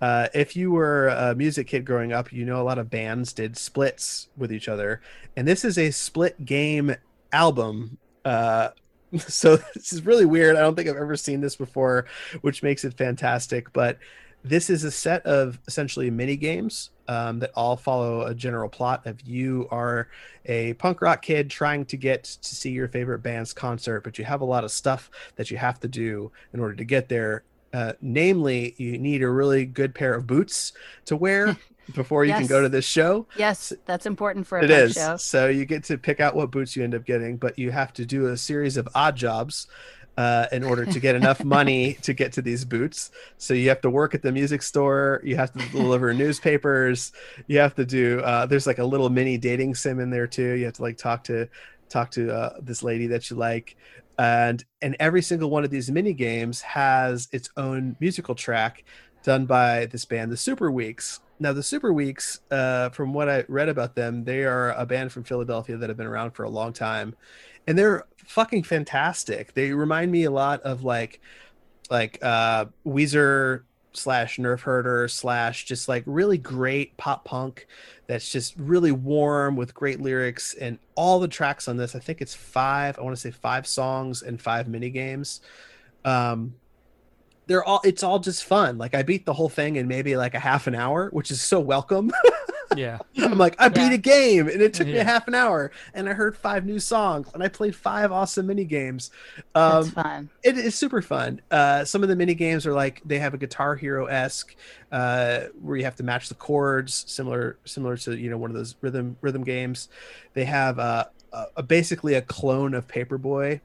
uh, if you were a music kid growing up, you know a lot of bands did splits with each other. And this is a split game album. Uh, so this is really weird. I don't think I've ever seen this before, which makes it fantastic. But this is a set of essentially mini games um, that all follow a general plot of you are a punk rock kid trying to get to see your favorite band's concert, but you have a lot of stuff that you have to do in order to get there. Uh, namely, you need a really good pair of boots to wear before you can go to this show. Yes, that's important for a It is. show. So you get to pick out what boots you end up getting, but you have to do a series of odd jobs uh, in order to get enough money to get to these boots. So you have to work at the music store. You have to deliver newspapers. You have to do. Uh, there's like a little mini dating sim in there too. You have to like talk to talk to uh, this lady that you like. And and every single one of these mini games has its own musical track done by this band, the Superweaks. Now, the Superweaks, uh, from what I read about them, they are a band from Philadelphia that have been around for a long time, and they're fucking fantastic. They remind me a lot of like, like uh, Weezer slash Nerf Herder slash just like really great pop punk that's just really warm with great lyrics and all the tracks on this. I think it's five. I want to say five songs and five mini games. Um, they're all it's all just fun. Like I beat the whole thing in maybe like a half an hour, which is so welcome. yeah. I'm like, I beat Yeah. a game and it took me a half an hour and I heard five new songs and I played five awesome mini games. That's Um, fun. it is super fun. Uh, some of the mini games are like they have a Guitar Hero esque, uh, where you have to match the chords, similar similar to you know one of those rhythm rhythm games. They have uh, a, a basically a clone of Paperboy.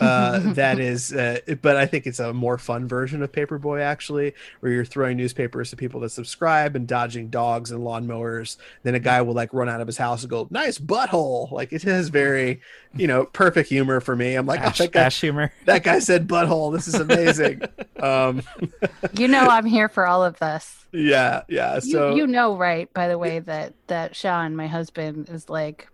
Uh, that is, uh, but I think it's a more fun version of Paperboy actually, where you're throwing newspapers to people that subscribe and dodging dogs and lawnmowers. Then a guy will like run out of his house and go, "Nice butthole!" Like it has very, you know, perfect humor for me. I'm like, Ash, oh, that guy, Ash humor. that guy said butthole. This is amazing. um, You know I'm here for all of this. yeah, yeah. You, So you know, right? By the way, that that Sean, my husband, is like,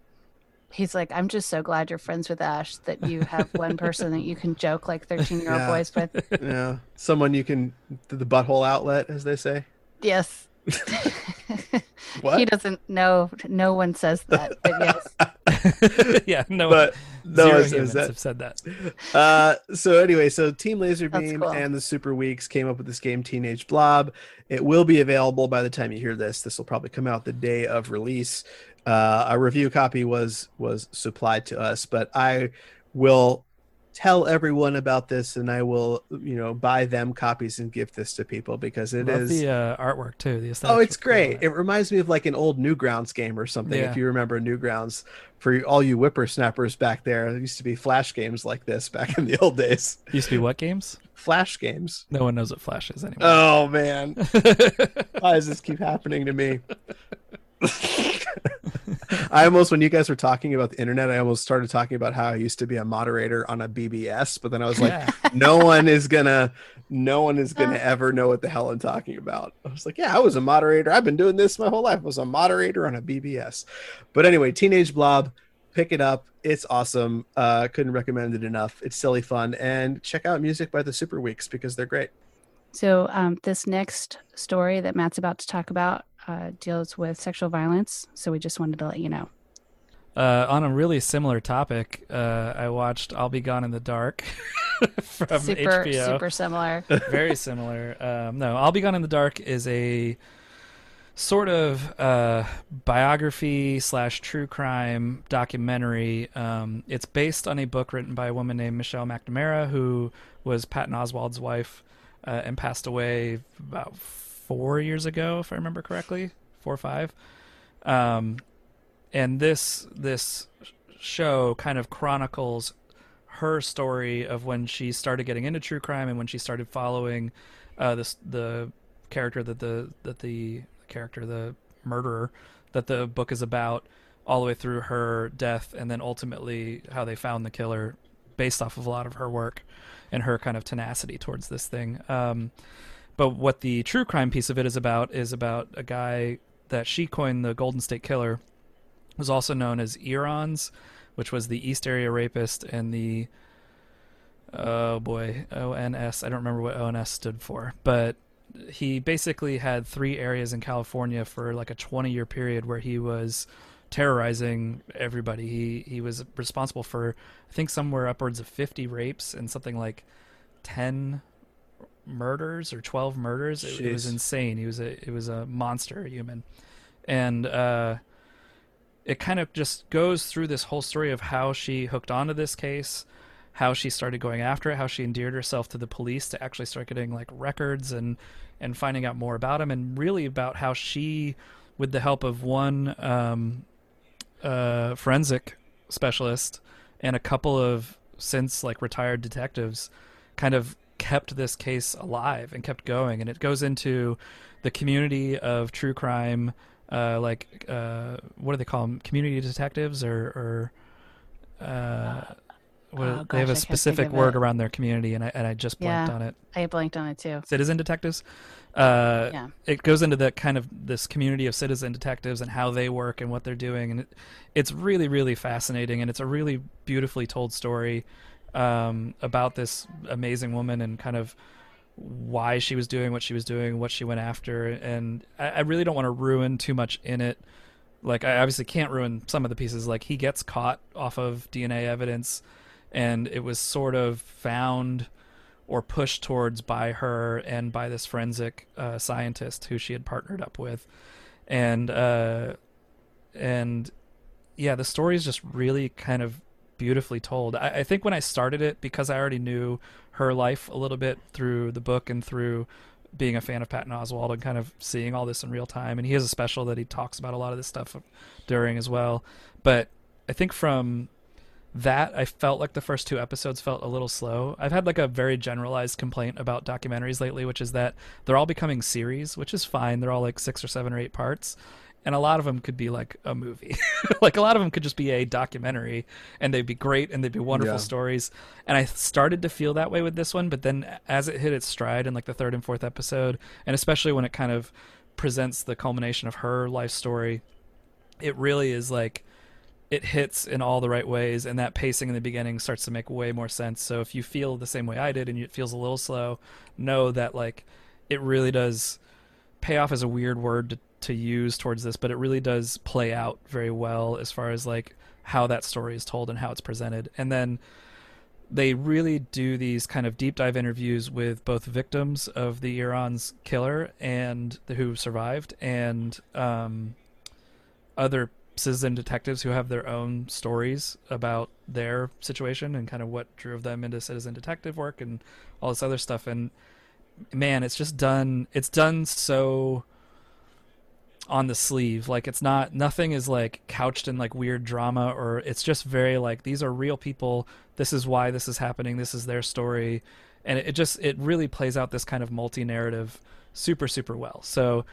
he's like, I'm just so glad you're friends with Ash that you have one person that you can joke like 13 year old Yeah. boys with. yeah, someone you can the butthole outlet, as they say. Yes. What? He doesn't know. No one says that, but yes. yeah. No. but no zero one says humans that. have said that. Uh, so anyway, so Team Laserbeam cool. and the Superweaks came up with this game, Teenage Blob. It will be available by the time you hear this. This will probably come out the day of release. Uh, a review copy was was supplied to us, but I will tell everyone about this, and I will, you know, buy them copies and give this to people because it Love is. the uh, artwork too. The Oh, it's are cool on great. it. It reminds me of like an old Newgrounds game or something. Yeah. If you remember Newgrounds, for all you whippersnappers back there, there used to be flash games like this back in the old days. Used to be what games? Flash games. No one knows what Flash is anymore. Oh man, why does this keep happening to me? I almost, when you guys were talking about the internet, I almost started talking about how I used to be a moderator on a BBS, but then I was like, yeah. no one is gonna, no one is gonna ever know what the hell I'm talking about. I was like, yeah, I was a moderator. I've been doing this my whole life. I was a moderator on a BBS. But anyway, Teenage Blob, pick it up. It's awesome. Uh, couldn't recommend it enough. It's silly fun, and check out music by the Superweaks because they're great. So um, this next story that Matt's about to talk about uh, deals with sexual violence. So we just wanted to let you know. Uh, on a really similar topic, uh, I watched "I'll Be Gone in the Dark" from super HBO. super similar. Very similar. Um, no, "I'll Be Gone in the Dark" is a sort of uh, biography slash true crime documentary. Um, it's based on a book written by a woman named Michelle McNamara, who was Patton Oswalt's wife uh, and passed away about four years ago, if I remember correctly, four or five. Um, and this this show kind of chronicles her story of when she started getting into true crime and when she started following uh, the character that the that the character, the murderer, that the book is about, all the way through her death, and then ultimately how they found the killer, based off of a lot of her work and her kind of tenacity towards this thing. Um, but what the true crime piece of it is about is about a guy that she coined the Golden State Killer, was also known as EARONS, which was the East Area Rapist, and the oh boy, ONS. I don't remember what ONS stood for, but he basically had three areas in California for like a 20 year period where he was terrorizing everybody. He he was responsible for I think somewhere upwards of 50 rapes and something like 10 murders or 12 murders. It, it was insane. He was a it was a monster human. And uh it kind of just goes through this whole story of how she hooked onto this case, how she started going after it, how she endeared herself to the police to actually start getting like records and and finding out more about him, and really about how she, with the help of one um, uh, forensic specialist and a couple of since like retired detectives, kind of kept this case alive and kept going, and it goes into the community of true crime. Uh, like uh, what do they call them? Community detectives or, or uh, Oh, they have gosh, a specific word around their community, and I and I just blanked Yeah. on it. I blanked on it too. Citizen detectives. Uh, Yeah. It goes into the kind of this community of citizen detectives and how they work and what they're doing, and it, it's really really fascinating, and it's a really beautifully told story um, about this amazing woman and kind of why she was doing what she was doing, what she went after, and I, I really don't want to ruin too much in it. Like I obviously can't ruin some of the pieces. Like he gets caught off of DNA evidence, and it was sort of found or pushed towards by her and by this forensic uh, scientist who she had partnered up with, and uh, and yeah, the story is just really kind of beautifully told. I, I think when I started it, because I already knew her life a little bit through the book and through being a fan of Patton Oswalt and kind of seeing all this in real time, and he has a special that he talks about a lot of this stuff during as well. But I think from that I felt like the first two episodes felt a little slow. I've had like a very generalized complaint about documentaries lately, which is that they're all becoming series, which is fine. They're all like six or seven or eight parts. And a lot of them could be like a movie. like a lot of them could just be a documentary and they'd be great and they'd be wonderful Yeah. stories. And I started to feel that way with this one, but then as it hit its stride in like the third and fourth episode, and especially when it kind of presents the culmination of her life story, it really is like it hits in all the right ways and that pacing in the beginning starts to make way more sense. So if you feel the same way i did and it feels a little slow know that like it really does pay off as a weird word to, to use towards this but it really does play out very well as far as like how that story is told and how it's presented. And then they really do these kind of deep dive interviews with both victims of the EARONS killer and the, who survived and um, other citizen detectives who have their own stories about their situation and kind of what drove them into citizen detective work and all this other stuff. And man it's just done it's done so on the sleeve. Like it's not nothing is like couched in like weird drama or it's just very like these are real people. This is why this is happening. This is their story. And it, it just it really plays out this kind of multi-narrative super super well. So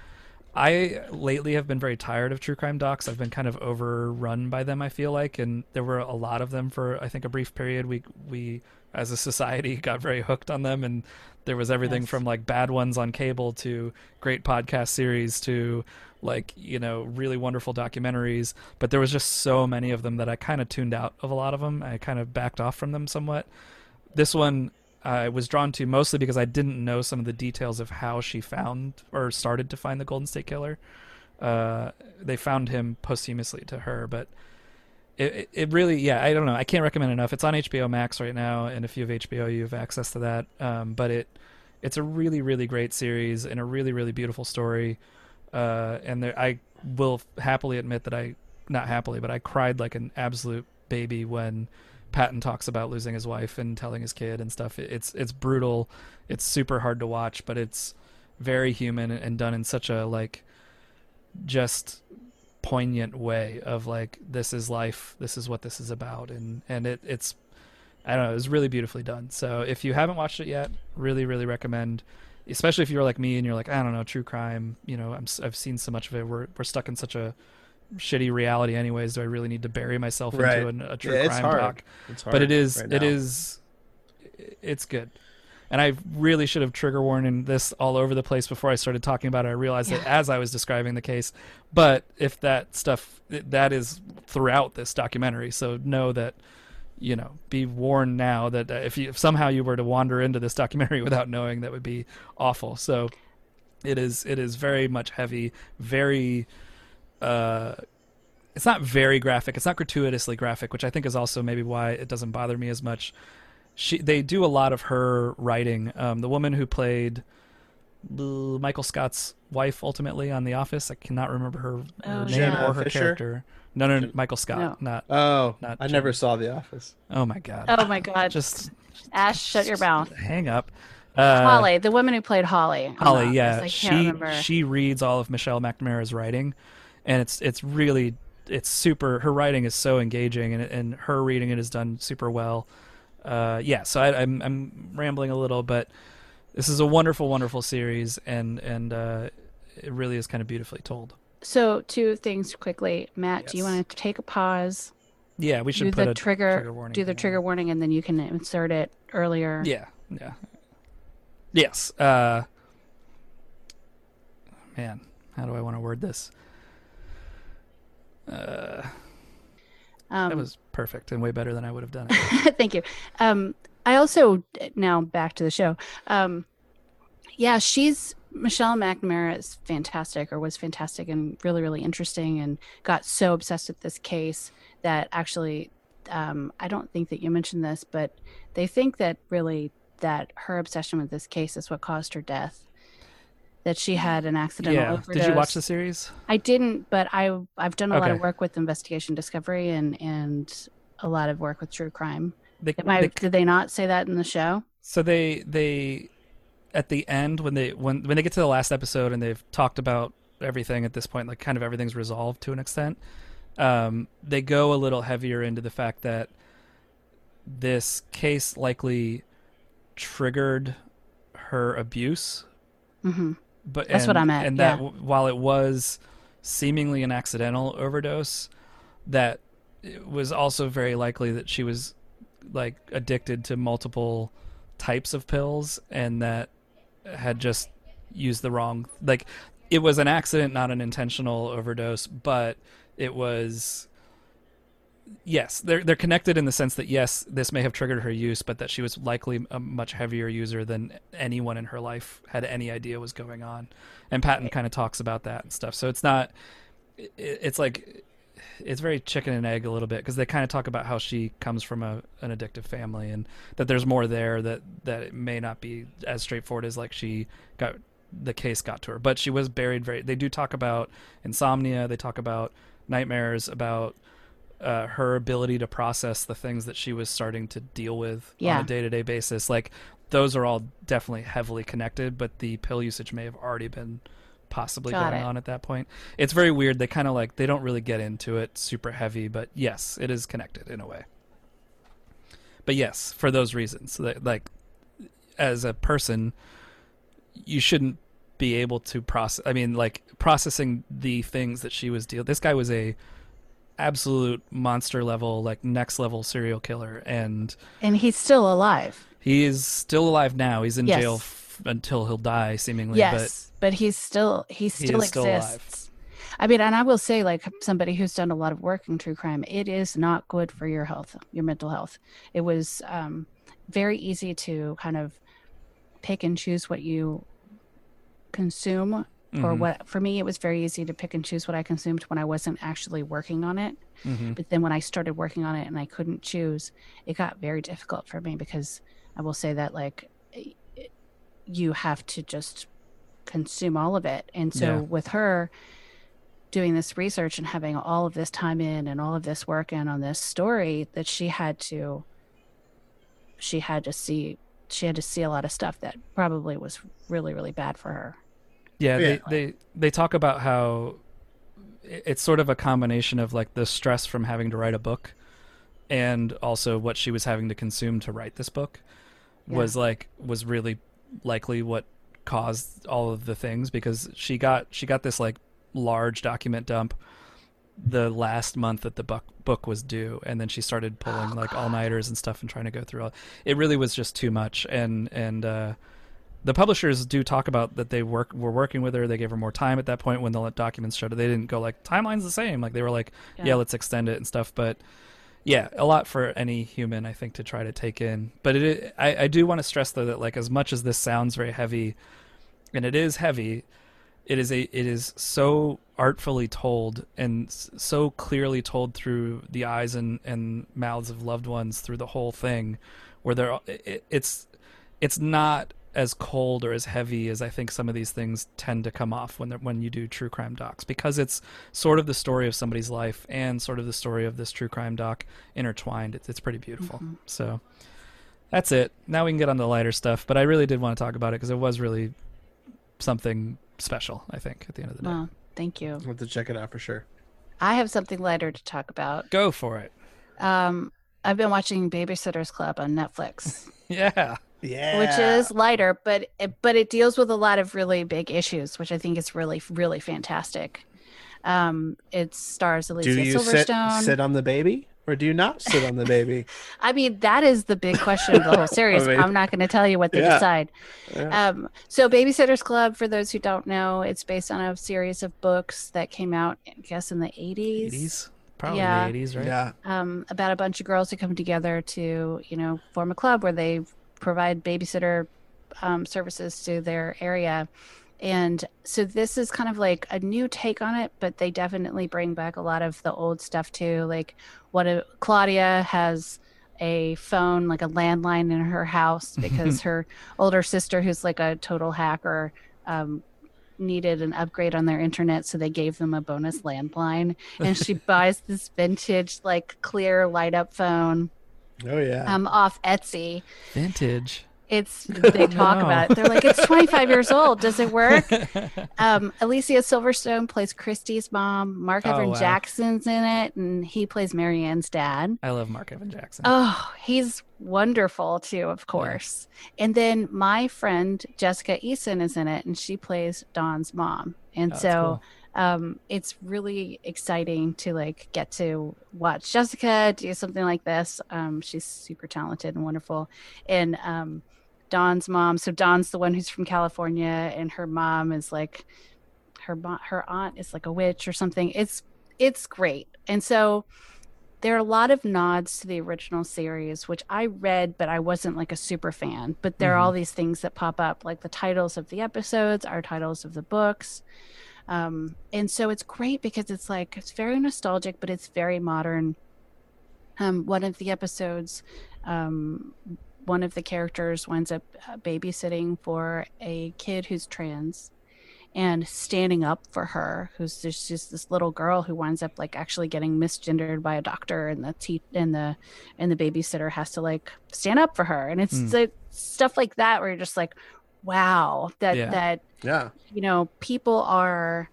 I lately have been very tired of true crime docs. I've been kind of overrun by them. I feel like, and there were a lot of them for I think a brief period. We we as a society got very hooked on them, and there was everything Yes. from like bad ones on cable to great podcast series to like you know really wonderful documentaries. But there was just so many of them that I kind of tuned out of a lot of them. I kind of backed off from them somewhat. This one I was drawn to mostly because I didn't know some of the details of how she found or started to find the Golden State Killer. Uh, they found him posthumously to her, but it, it- really yeah i don't know. I can't recommend enough. It's on hbo max right now and if you have hbo you have access to that. Um, but it it's a really really great series and a really really beautiful story. Uh, and there, i will happily admit that i not happily but i cried like an absolute baby when patton talks about losing his wife and telling his kid and stuff. It's it's brutal. It's super hard to watch but it's very human and done in such a like just poignant way of like this is life. This is what this is about. And and it it's i don't know it was really beautifully done. So if you haven't watched it yet really really recommend especially if you're like me and you're like i don't know true crime you know I'm, i've seen so much of it. We're, we're stuck in such a shitty reality anyways do i really need to bury myself Right. into an, a true Yeah, it's crime hard. doc It's but it hard right it now. is it's good and i really should have trigger warning this all over the place before i started talking about it i realized it as i was describing the case but if that stuff that is throughout this documentary so know that you know be warned now that uh, if you if somehow you were to wander into this documentary without knowing that would be awful so it is it is very much heavy very uh it's not very graphic it's not gratuitously graphic which i think is also maybe why it doesn't bother me as much she they do a lot of her writing um the woman who played michael scott's wife ultimately on the office i cannot remember her, her Oh, name yeah. or her Fisher? character no no, no michael scott not Oh, Not I Jim. never saw The Office. oh my god Oh my god. just Ash, shut your mouth. hang up uh, Holly, the woman who played Holly. Holly, Office. yeah, I she can't remember. she reads all of Michelle McNamara's writing, and it's it's really it's super. Her writing is so engaging, and and her reading it is done super well. Uh, yeah, so I, I'm I'm rambling a little, but this is a wonderful, wonderful series, and and uh, it really is kind of beautifully told. So, two things quickly. Matt, do you want to take a pause? Yeah, we should do put the a trigger, warning. do the on. trigger warning, and then you can insert it earlier. Yeah, yeah. Yes. Uh, man, how do I want to word this? Uh, Um, that was perfect and way better than I would have done it. Thank you. Um, I also now back to the show. Um, yeah, she's Michelle McNamara is fantastic, or was fantastic, and really, really interesting, and got so obsessed with this case that actually, um, I don't think that you mentioned this, but they think that really that her obsession with this case is what caused her death. That she had an accidental yeah. overdose. Did you watch the series? I didn't, but I I've done a lot of work with investigation discovery and and a lot of work with true crime. They, I, they- did they not say that in the show? so they they at the end when they when when they get to the last episode and they've talked about everything at this point, like kind of everything's resolved to an extent. Um, they go a little heavier into the fact that this case likely triggered her abuse hmm but That's what I'm at, And that yeah. while it was seemingly an accidental overdose, that it was also very likely that she was like addicted to multiple types of pills and that had just used the wrong like it was an accident not an intentional overdose but it was yes they're they're connected in the sense that yes this may have triggered her use but that she was likely a much heavier user than anyone in her life had any idea was going on. And patton eh. kind of talks about that and stuff. So it's not it, it's like it's very chicken and egg a little bit because they kind of talk about how she comes from a an addictive family and that there's more there that that it may not be as straightforward as like she got the case got to her. But she was buried very they do talk about insomnia they talk about nightmares about uh, her ability to process the things that she was starting to deal with Yeah. on a day-to-day basis like those are all definitely heavily connected but the pill usage may have already been possibly Got going it. on at that point it's very weird they kind of like they don't really get into it super heavy but yes it is connected in a way but yes for those reasons like as a person you shouldn't be able to process i mean like processing the things that she was dealing this guy was a absolute monster level like next level serial killer and And he's still alive. he is still alive now he's in Yes. jail f- until he'll die seemingly yes, but, he's still he still still alive. exists. I mean, and I will say, like somebody who's done a lot of work in true crime, it is not good for your health, your mental health. It was um, very easy to kind of pick and choose what you consume but or what for me it was very easy to pick and choose what I consumed when I wasn't actually working on it. Mhm. But then when I started working on it and I couldn't choose, it got very difficult for me because I will say that like you have to just consume all of it. And so Yeah. with her doing this research and having all of this time in and all of this work in on this story that she had to she had to see she had to see a lot of stuff that probably was really really bad for her. Yeah, Yeah. They, they they talk about how it's sort of a combination of like the stress from having to write a book and also what she was having to consume to write this book was like was really likely what caused all of the things because she got she got this like large document dump the last month that the book book was due and then she started pulling Oh, like all-nighters and stuff and trying to go through all it really was just too much and and uh the publishers do talk about that they work were working with her. They gave her more time at that point when the documents showed it they didn't go like timeline's the same. Like they were like yeah, Yeah. let's extend it and stuff. But yeah a lot for any human i think to try to take in. But it i, I do want to stress though that like as much as this sounds very heavy and it is heavy it is a it is so artfully told and so clearly told through the eyes and and mouths of loved ones through the whole thing where they're it, it's it's not as cold or as heavy as I think some of these things tend to come off when when you do true crime docs because it's sort of the story of somebody's life and sort of the story of this true crime doc intertwined. It's it's pretty beautiful. Mhm. So that's it. Now we can get on the lighter stuff, but I really did want to talk about it because it was really something special. I think at the end of the day. Well, thank you. I'll have to check it out for sure. I have something lighter to talk about. Go for it. Um, I've been watching Babysitters Club on Netflix, Yeah. Yeah. which is lighter, but it, but it deals with a lot of really big issues, which I think is really really fantastic. Um, it stars Alicia Do you sit, Silverstone. sit on the baby or do you not sit on the baby? I mean, that is the big question of the whole series. I mean, I'm not going to tell you what they yeah. decide. Yeah. Um, so, Babysitters Club, for those who don't know, it's based on a series of books that came out, I guess, in the 80s. 80s. Probably Yeah. the 80s, right? Yeah. um, about a bunch of girls who come together to, you know, form a club where they provide babysitter um, services to their area. And so this is kind of like a new take on it, but they definitely bring back a lot of the old stuff too. Like what a, Claudia has a phone, like a landline in her house because her older sister, who's like a total hacker, um, needed an upgrade on their internet, so they gave them a bonus landline. And she buys this vintage, like clear light up phone Oh yeah. um, off Etsy. Vintage. It's they talk No. about it. They're like, it's 25 years old. Does it work? Um, Alicia Silverstone plays Kristy's mom. Mark Oh, Evan wow. Jackson's in it, and he plays Mary Anne's dad. I love Mark Evan Jackson. Oh, he's wonderful too, of course. And then my friend Jessica Eason is in it, and she plays Dawn's mom. And Oh, so cool. Um, it's really exciting to like get to watch Jessica do something like this. Um, she's super talented and wonderful. And um, Dawn's mom, so Dawn's the one who's from California, and her mom is like her her aunt is like a witch or something. It's it's great. And so there are a lot of nods to the original series, which I read, but I wasn't like a super fan. But there are all these things that pop up, like the titles of the episodes are titles of the books. Um, and so it's great because it's like it's very nostalgic, but it's very modern. Um, one of the episodes, um, one of the characters winds up uh, babysitting for a kid who's trans and standing up for her who's there's just this little girl who winds up like actually getting misgendered by a doctor and the te- and the and the babysitter has to like stand up for her and it's Mm. like stuff like that where you're just like wow that Yeah. that yeah. you know people are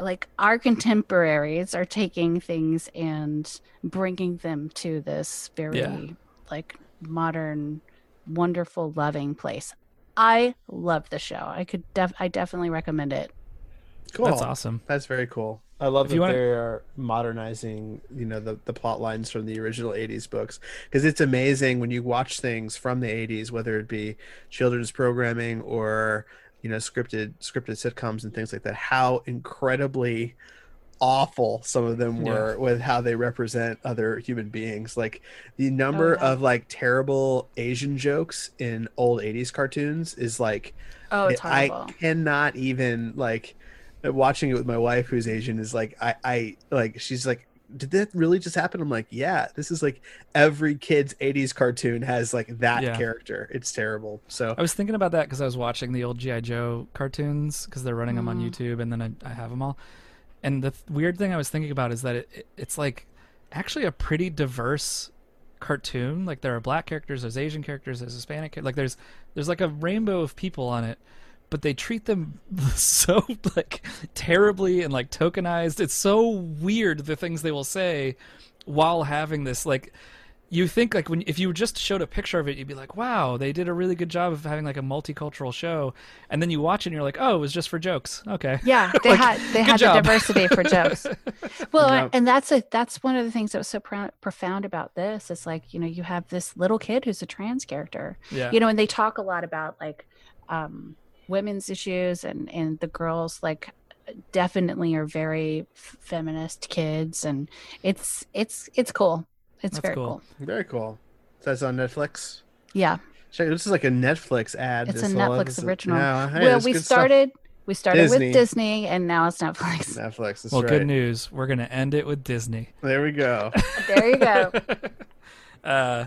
like our contemporaries are taking things and bringing them to this very Yeah. like modern wonderful loving place i love the show i could def i definitely recommend it Cool. That's awesome. That's very cool. I love If that wanna- they're modernizing, you know, the, the plot lines from the original 80s books because it's amazing when you watch things from the 80s, whether it be children's programming or, you know, scripted scripted sitcoms and things like that, how incredibly awful some of them Yeah. were with how they represent other human beings. Like the number oh, yeah. of like terrible Asian jokes in old 80s cartoons is like Oh, it's I horrible. cannot even like watching it with my wife who's Asian is like I I like she's like did that really just happen? I'm like, yeah, this is like every kid's 80s cartoon has like that Yeah. character. It's terrible. So I was thinking about that because I was watching the old GI Joe cartoons because they're running them on. Mm. YouTube, and then I, I have them all. And the th- weird thing I was thinking about is that it, it, it's like actually a pretty diverse cartoon. Like there are black characters, there's Asian characters, there's Hispanic, like there's there's like a rainbow of people on it, but they treat them so like terribly and like tokenized. It's so weird the things they will say while having this like you think like when if you just showed a picture of it you'd be like wow they did a really good job of having like a multicultural show and then you watch it and you're like oh it was just for jokes okay Yeah, they Like, had they had job. the diversity for jokes. Well, Yeah. and that's a that's one of the things that was so pro- profound about this. It's like you know you have this little kid who's a trans character, yeah you know, and they talk a lot about like um, women's issues and and the girls like definitely are very f- feminist kids, and it's it's it's cool. It's That's very cool. cool. very cool. So that's on Netflix. Yeah. Check this is like a Netflix ad. It's a Netflix this original. Yeah, hey, well, we good stuff. started we started Disney. with Disney, and now it's Netflix. Netflix. That's well right. good news we're gonna end it with disney There we go. there you go. uh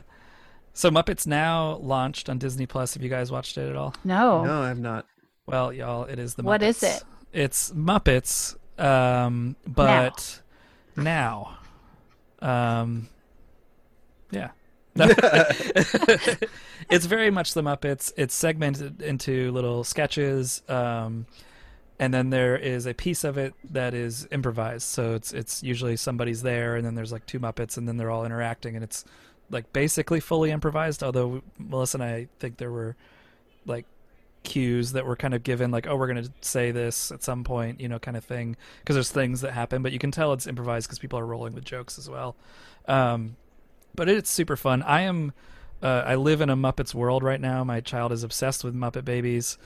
so muppets now launched on disney plus have you guys watched it at all No. No, I have not. well y'all it is the muppets What is it? it's muppets um but now, um yeah it's very much the Muppets. It's segmented into little sketches, um, and then there is a piece of it that is improvised. So it's it's usually somebody's there, and then there's like two Muppets, and then they're all interacting, and it's like basically fully improvised. Although Melissa and I think there were like cues that were kind of given, like oh we're gonna say this at some point, you know, kind of thing, because there's things that happen, but you can tell it's improvised because people are rolling with jokes as well. Um, but it's super fun. I am. Uh, I live in a Muppets world right now. My child is obsessed with Muppet Babies.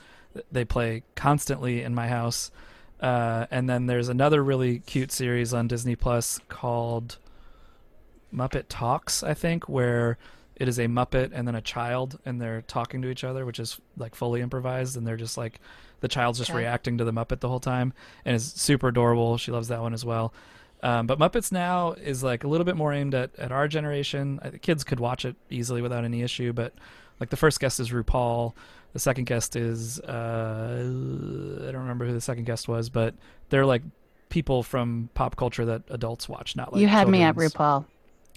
They play constantly in my house. Uh, and then there's another really cute series on Disney Plus called Muppet Talks, I think, where it is a Muppet and then a child, and they're talking to each other, which is like fully improvised, and they're just like the child's just Okay. reacting to the Muppet the whole time, and it's super adorable. She loves that one as well. Um, but Muppets Now is like a little bit more aimed at, at our generation. I kids could watch it easily without any issue. But like the first guest is RuPaul, the second guest is uh, I don't remember who the second guest was, but they're like people from pop culture that adults watch, not like you had me at. RuPaul.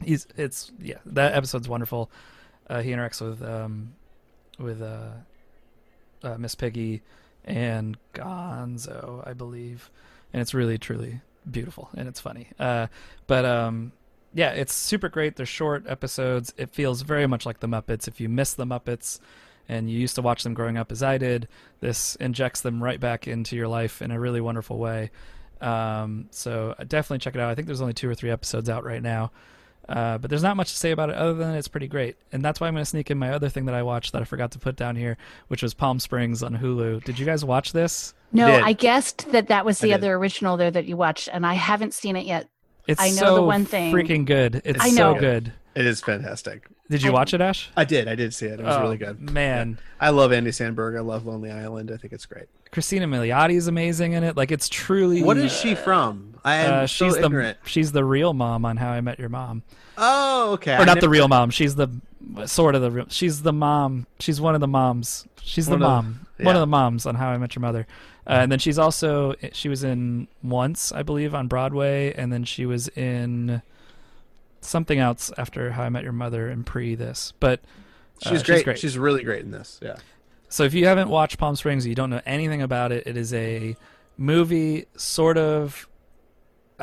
He's it's yeah that episode's wonderful. Uh, he interacts with um with uh, uh Miss Piggy and Gonzo, I believe, and it's really truly beautiful and it's funny. Uh, but um yeah, it's super great. They're short episodes. It feels very much like the Muppets. If you miss the Muppets and you used to watch them growing up as I did, this injects them right back into your life in a really wonderful way. Um, so definitely check it out. I think there's only two or three episodes out right now. Uh, but there's not much to say about it other than it's pretty great. And that's why I'm going to sneak in my other thing that I watched that I forgot to put down here, which was Palm Springs on Hulu. Did you guys watch this? No, did. I guessed that that was the other original there that you watched, and I haven't seen it yet. It's I know so the one thing. freaking good. It's I so know. good. It is fantastic. Did you I- watch it, Ash? I did. I did see it. It was Oh, really good. Man, I love Andy Samberg. I love Lonely Island. I think it's great. Christina Milioti is amazing in it. Like it's truly. What is she from? I am Uh, so she's the ignorant. she's the real mom on How I Met Your Mom, Oh, okay. or I not the real mom. She's the sort of the real. She's the mom. She's one of the moms. She's the One of- mom. One of the moms on How I Met Your Mother, uh, and then she's also she was in Once, I believe, on Broadway, and then she was in something else after How I Met Your Mother and pre this. But uh, She's great. She's really great in this. Yeah. So if you haven't watched Palm Springs, you don't know anything about it. It is a movie, sort of.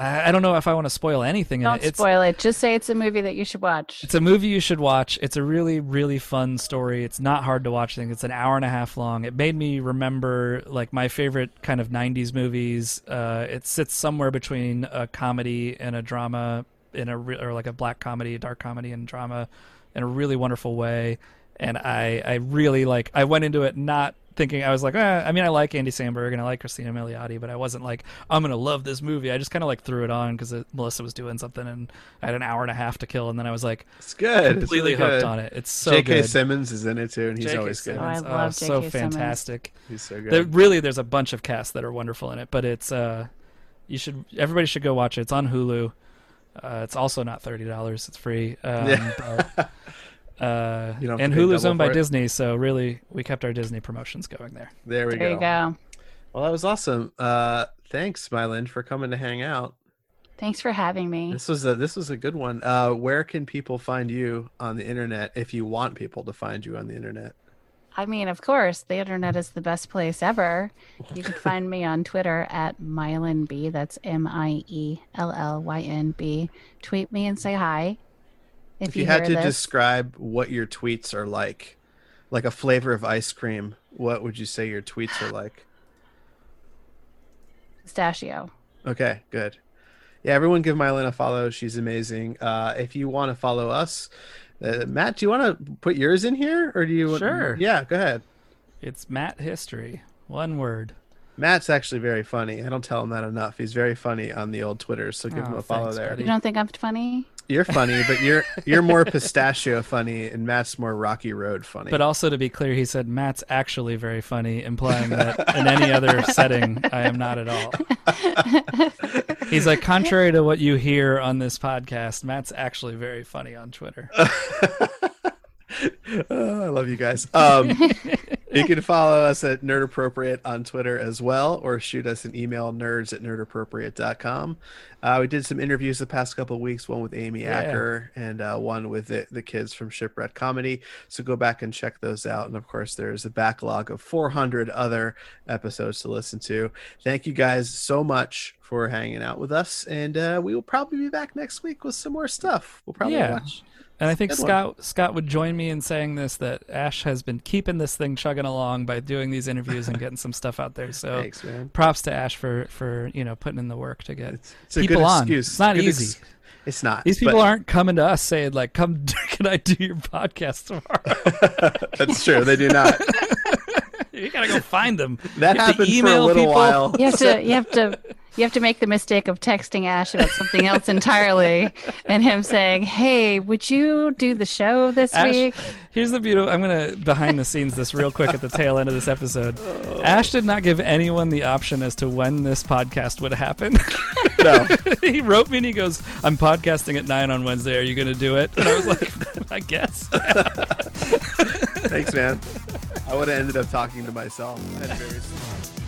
I don't know if I want to spoil anything in Don't it. Spoil it. Just say it's a movie that you should watch. it's a movie you should watch. It's a really really fun story. It's not hard to watch. I think it's an hour and a half long. It made me remember like my favorite kind of '90s movies. Uh, it sits somewhere between a comedy and a drama, in a re- or like a black comedy, dark comedy, and drama, in a really wonderful way. And I I really like. I went into it not thinking I was like, eh, I mean, I like Andy Samberg and I like Christina Milioti, but I wasn't like I'm gonna love this movie. I just kind of like threw it on because Melissa was doing something and I had an hour and a half to kill, and then I was like It's good. completely it's really hooked good. on it. It's so good. J.K. good. Simmons is in it too, and he's J.K. always good. Oh, I love so J.K. Simmons. fantastic. He's so good. There, really, there's a bunch of casts that are wonderful in it, but it's uh, you should everybody should go watch it. It's on Hulu. Uh, it's also not thirty dollars. It's free. Um, Yeah. But, uh, You don't and Hulu's owned by it. Disney, so really we kept our Disney promotions going there. there we There go. you go. Well, that was awesome. Uh, thanks, Mylan, for coming to hang out. Thanks for having me. This was a this was a good one. Uh, where can people find you on the internet if you want people to find you on the internet? I mean, of course, the internet is the best place ever. You can find me on Twitter at MiellynB. That's M I E L L Y N B. Tweet me and say hi. If, If, you, hear had to this. describe what your tweets are like, like a flavor of ice cream, what would you say your tweets are like? pistachio. Okay, good. Yeah, everyone give Mylan a follow. She's amazing. Uh, if you want to follow us, uh, Matt, do you want to put yours in here, or do you? Sure. Yeah, go ahead. It's Matt History, one word. Matt's actually very funny. I don't tell him that enough. He's very funny on the old Twitter, so give him Oh, a follow thanks, there. buddy. You don't think I'm funny? You're funny, but you're you're more pistachio funny, and Matt's more Rocky Road funny. But also to be clear, he said Matt's actually very funny, implying that in any other setting, I am not at all. He's like, contrary to what you hear on this podcast, Matt's actually very funny on Twitter. Oh, I love you guys. Um, you can follow us at Nerd Appropriate on Twitter as well, or shoot us an email, nerds at nerdappropriate.com. Uh, we did some interviews the past couple of weeks, one with Amy Yeah. Acker and uh, one with the, the kids from Shipwreck Comedy. So go back and check those out. And of course, there's a backlog of 400 other episodes to listen to. Thank you guys so much for hanging out with us. And uh, we will probably be back next week with some more stuff. We'll probably Yeah. watch. And I think Good one. Scott Scott would join me in saying this that Ash has been keeping this thing chugging along by doing these interviews and getting some stuff out there. So Thanks, man. props to Ash for for you know putting in the work to get It's, it's a people good on. excuse. It's not Good easy. it's not. These people but- aren't coming to us saying like, "Come, can I do your podcast tomorrow?" That's true. They do not. you gotta go find them. That You have to happened for a little people. while. You have to you have to you have to make the mistake of texting Ash about something else entirely and him saying, Hey, would you do the show this Ash, week? here's the beautiful. I'm gonna behind the scenes this real quick at the tail end of this episode. Ash did not give anyone the option as to when this podcast would happen. No. he wrote me and he goes, "I'm podcasting at nine on Wednesday. Are you gonna do it?" And I was like, "I guess." Thanks, man. I would have ended up talking to myself. I had very smart.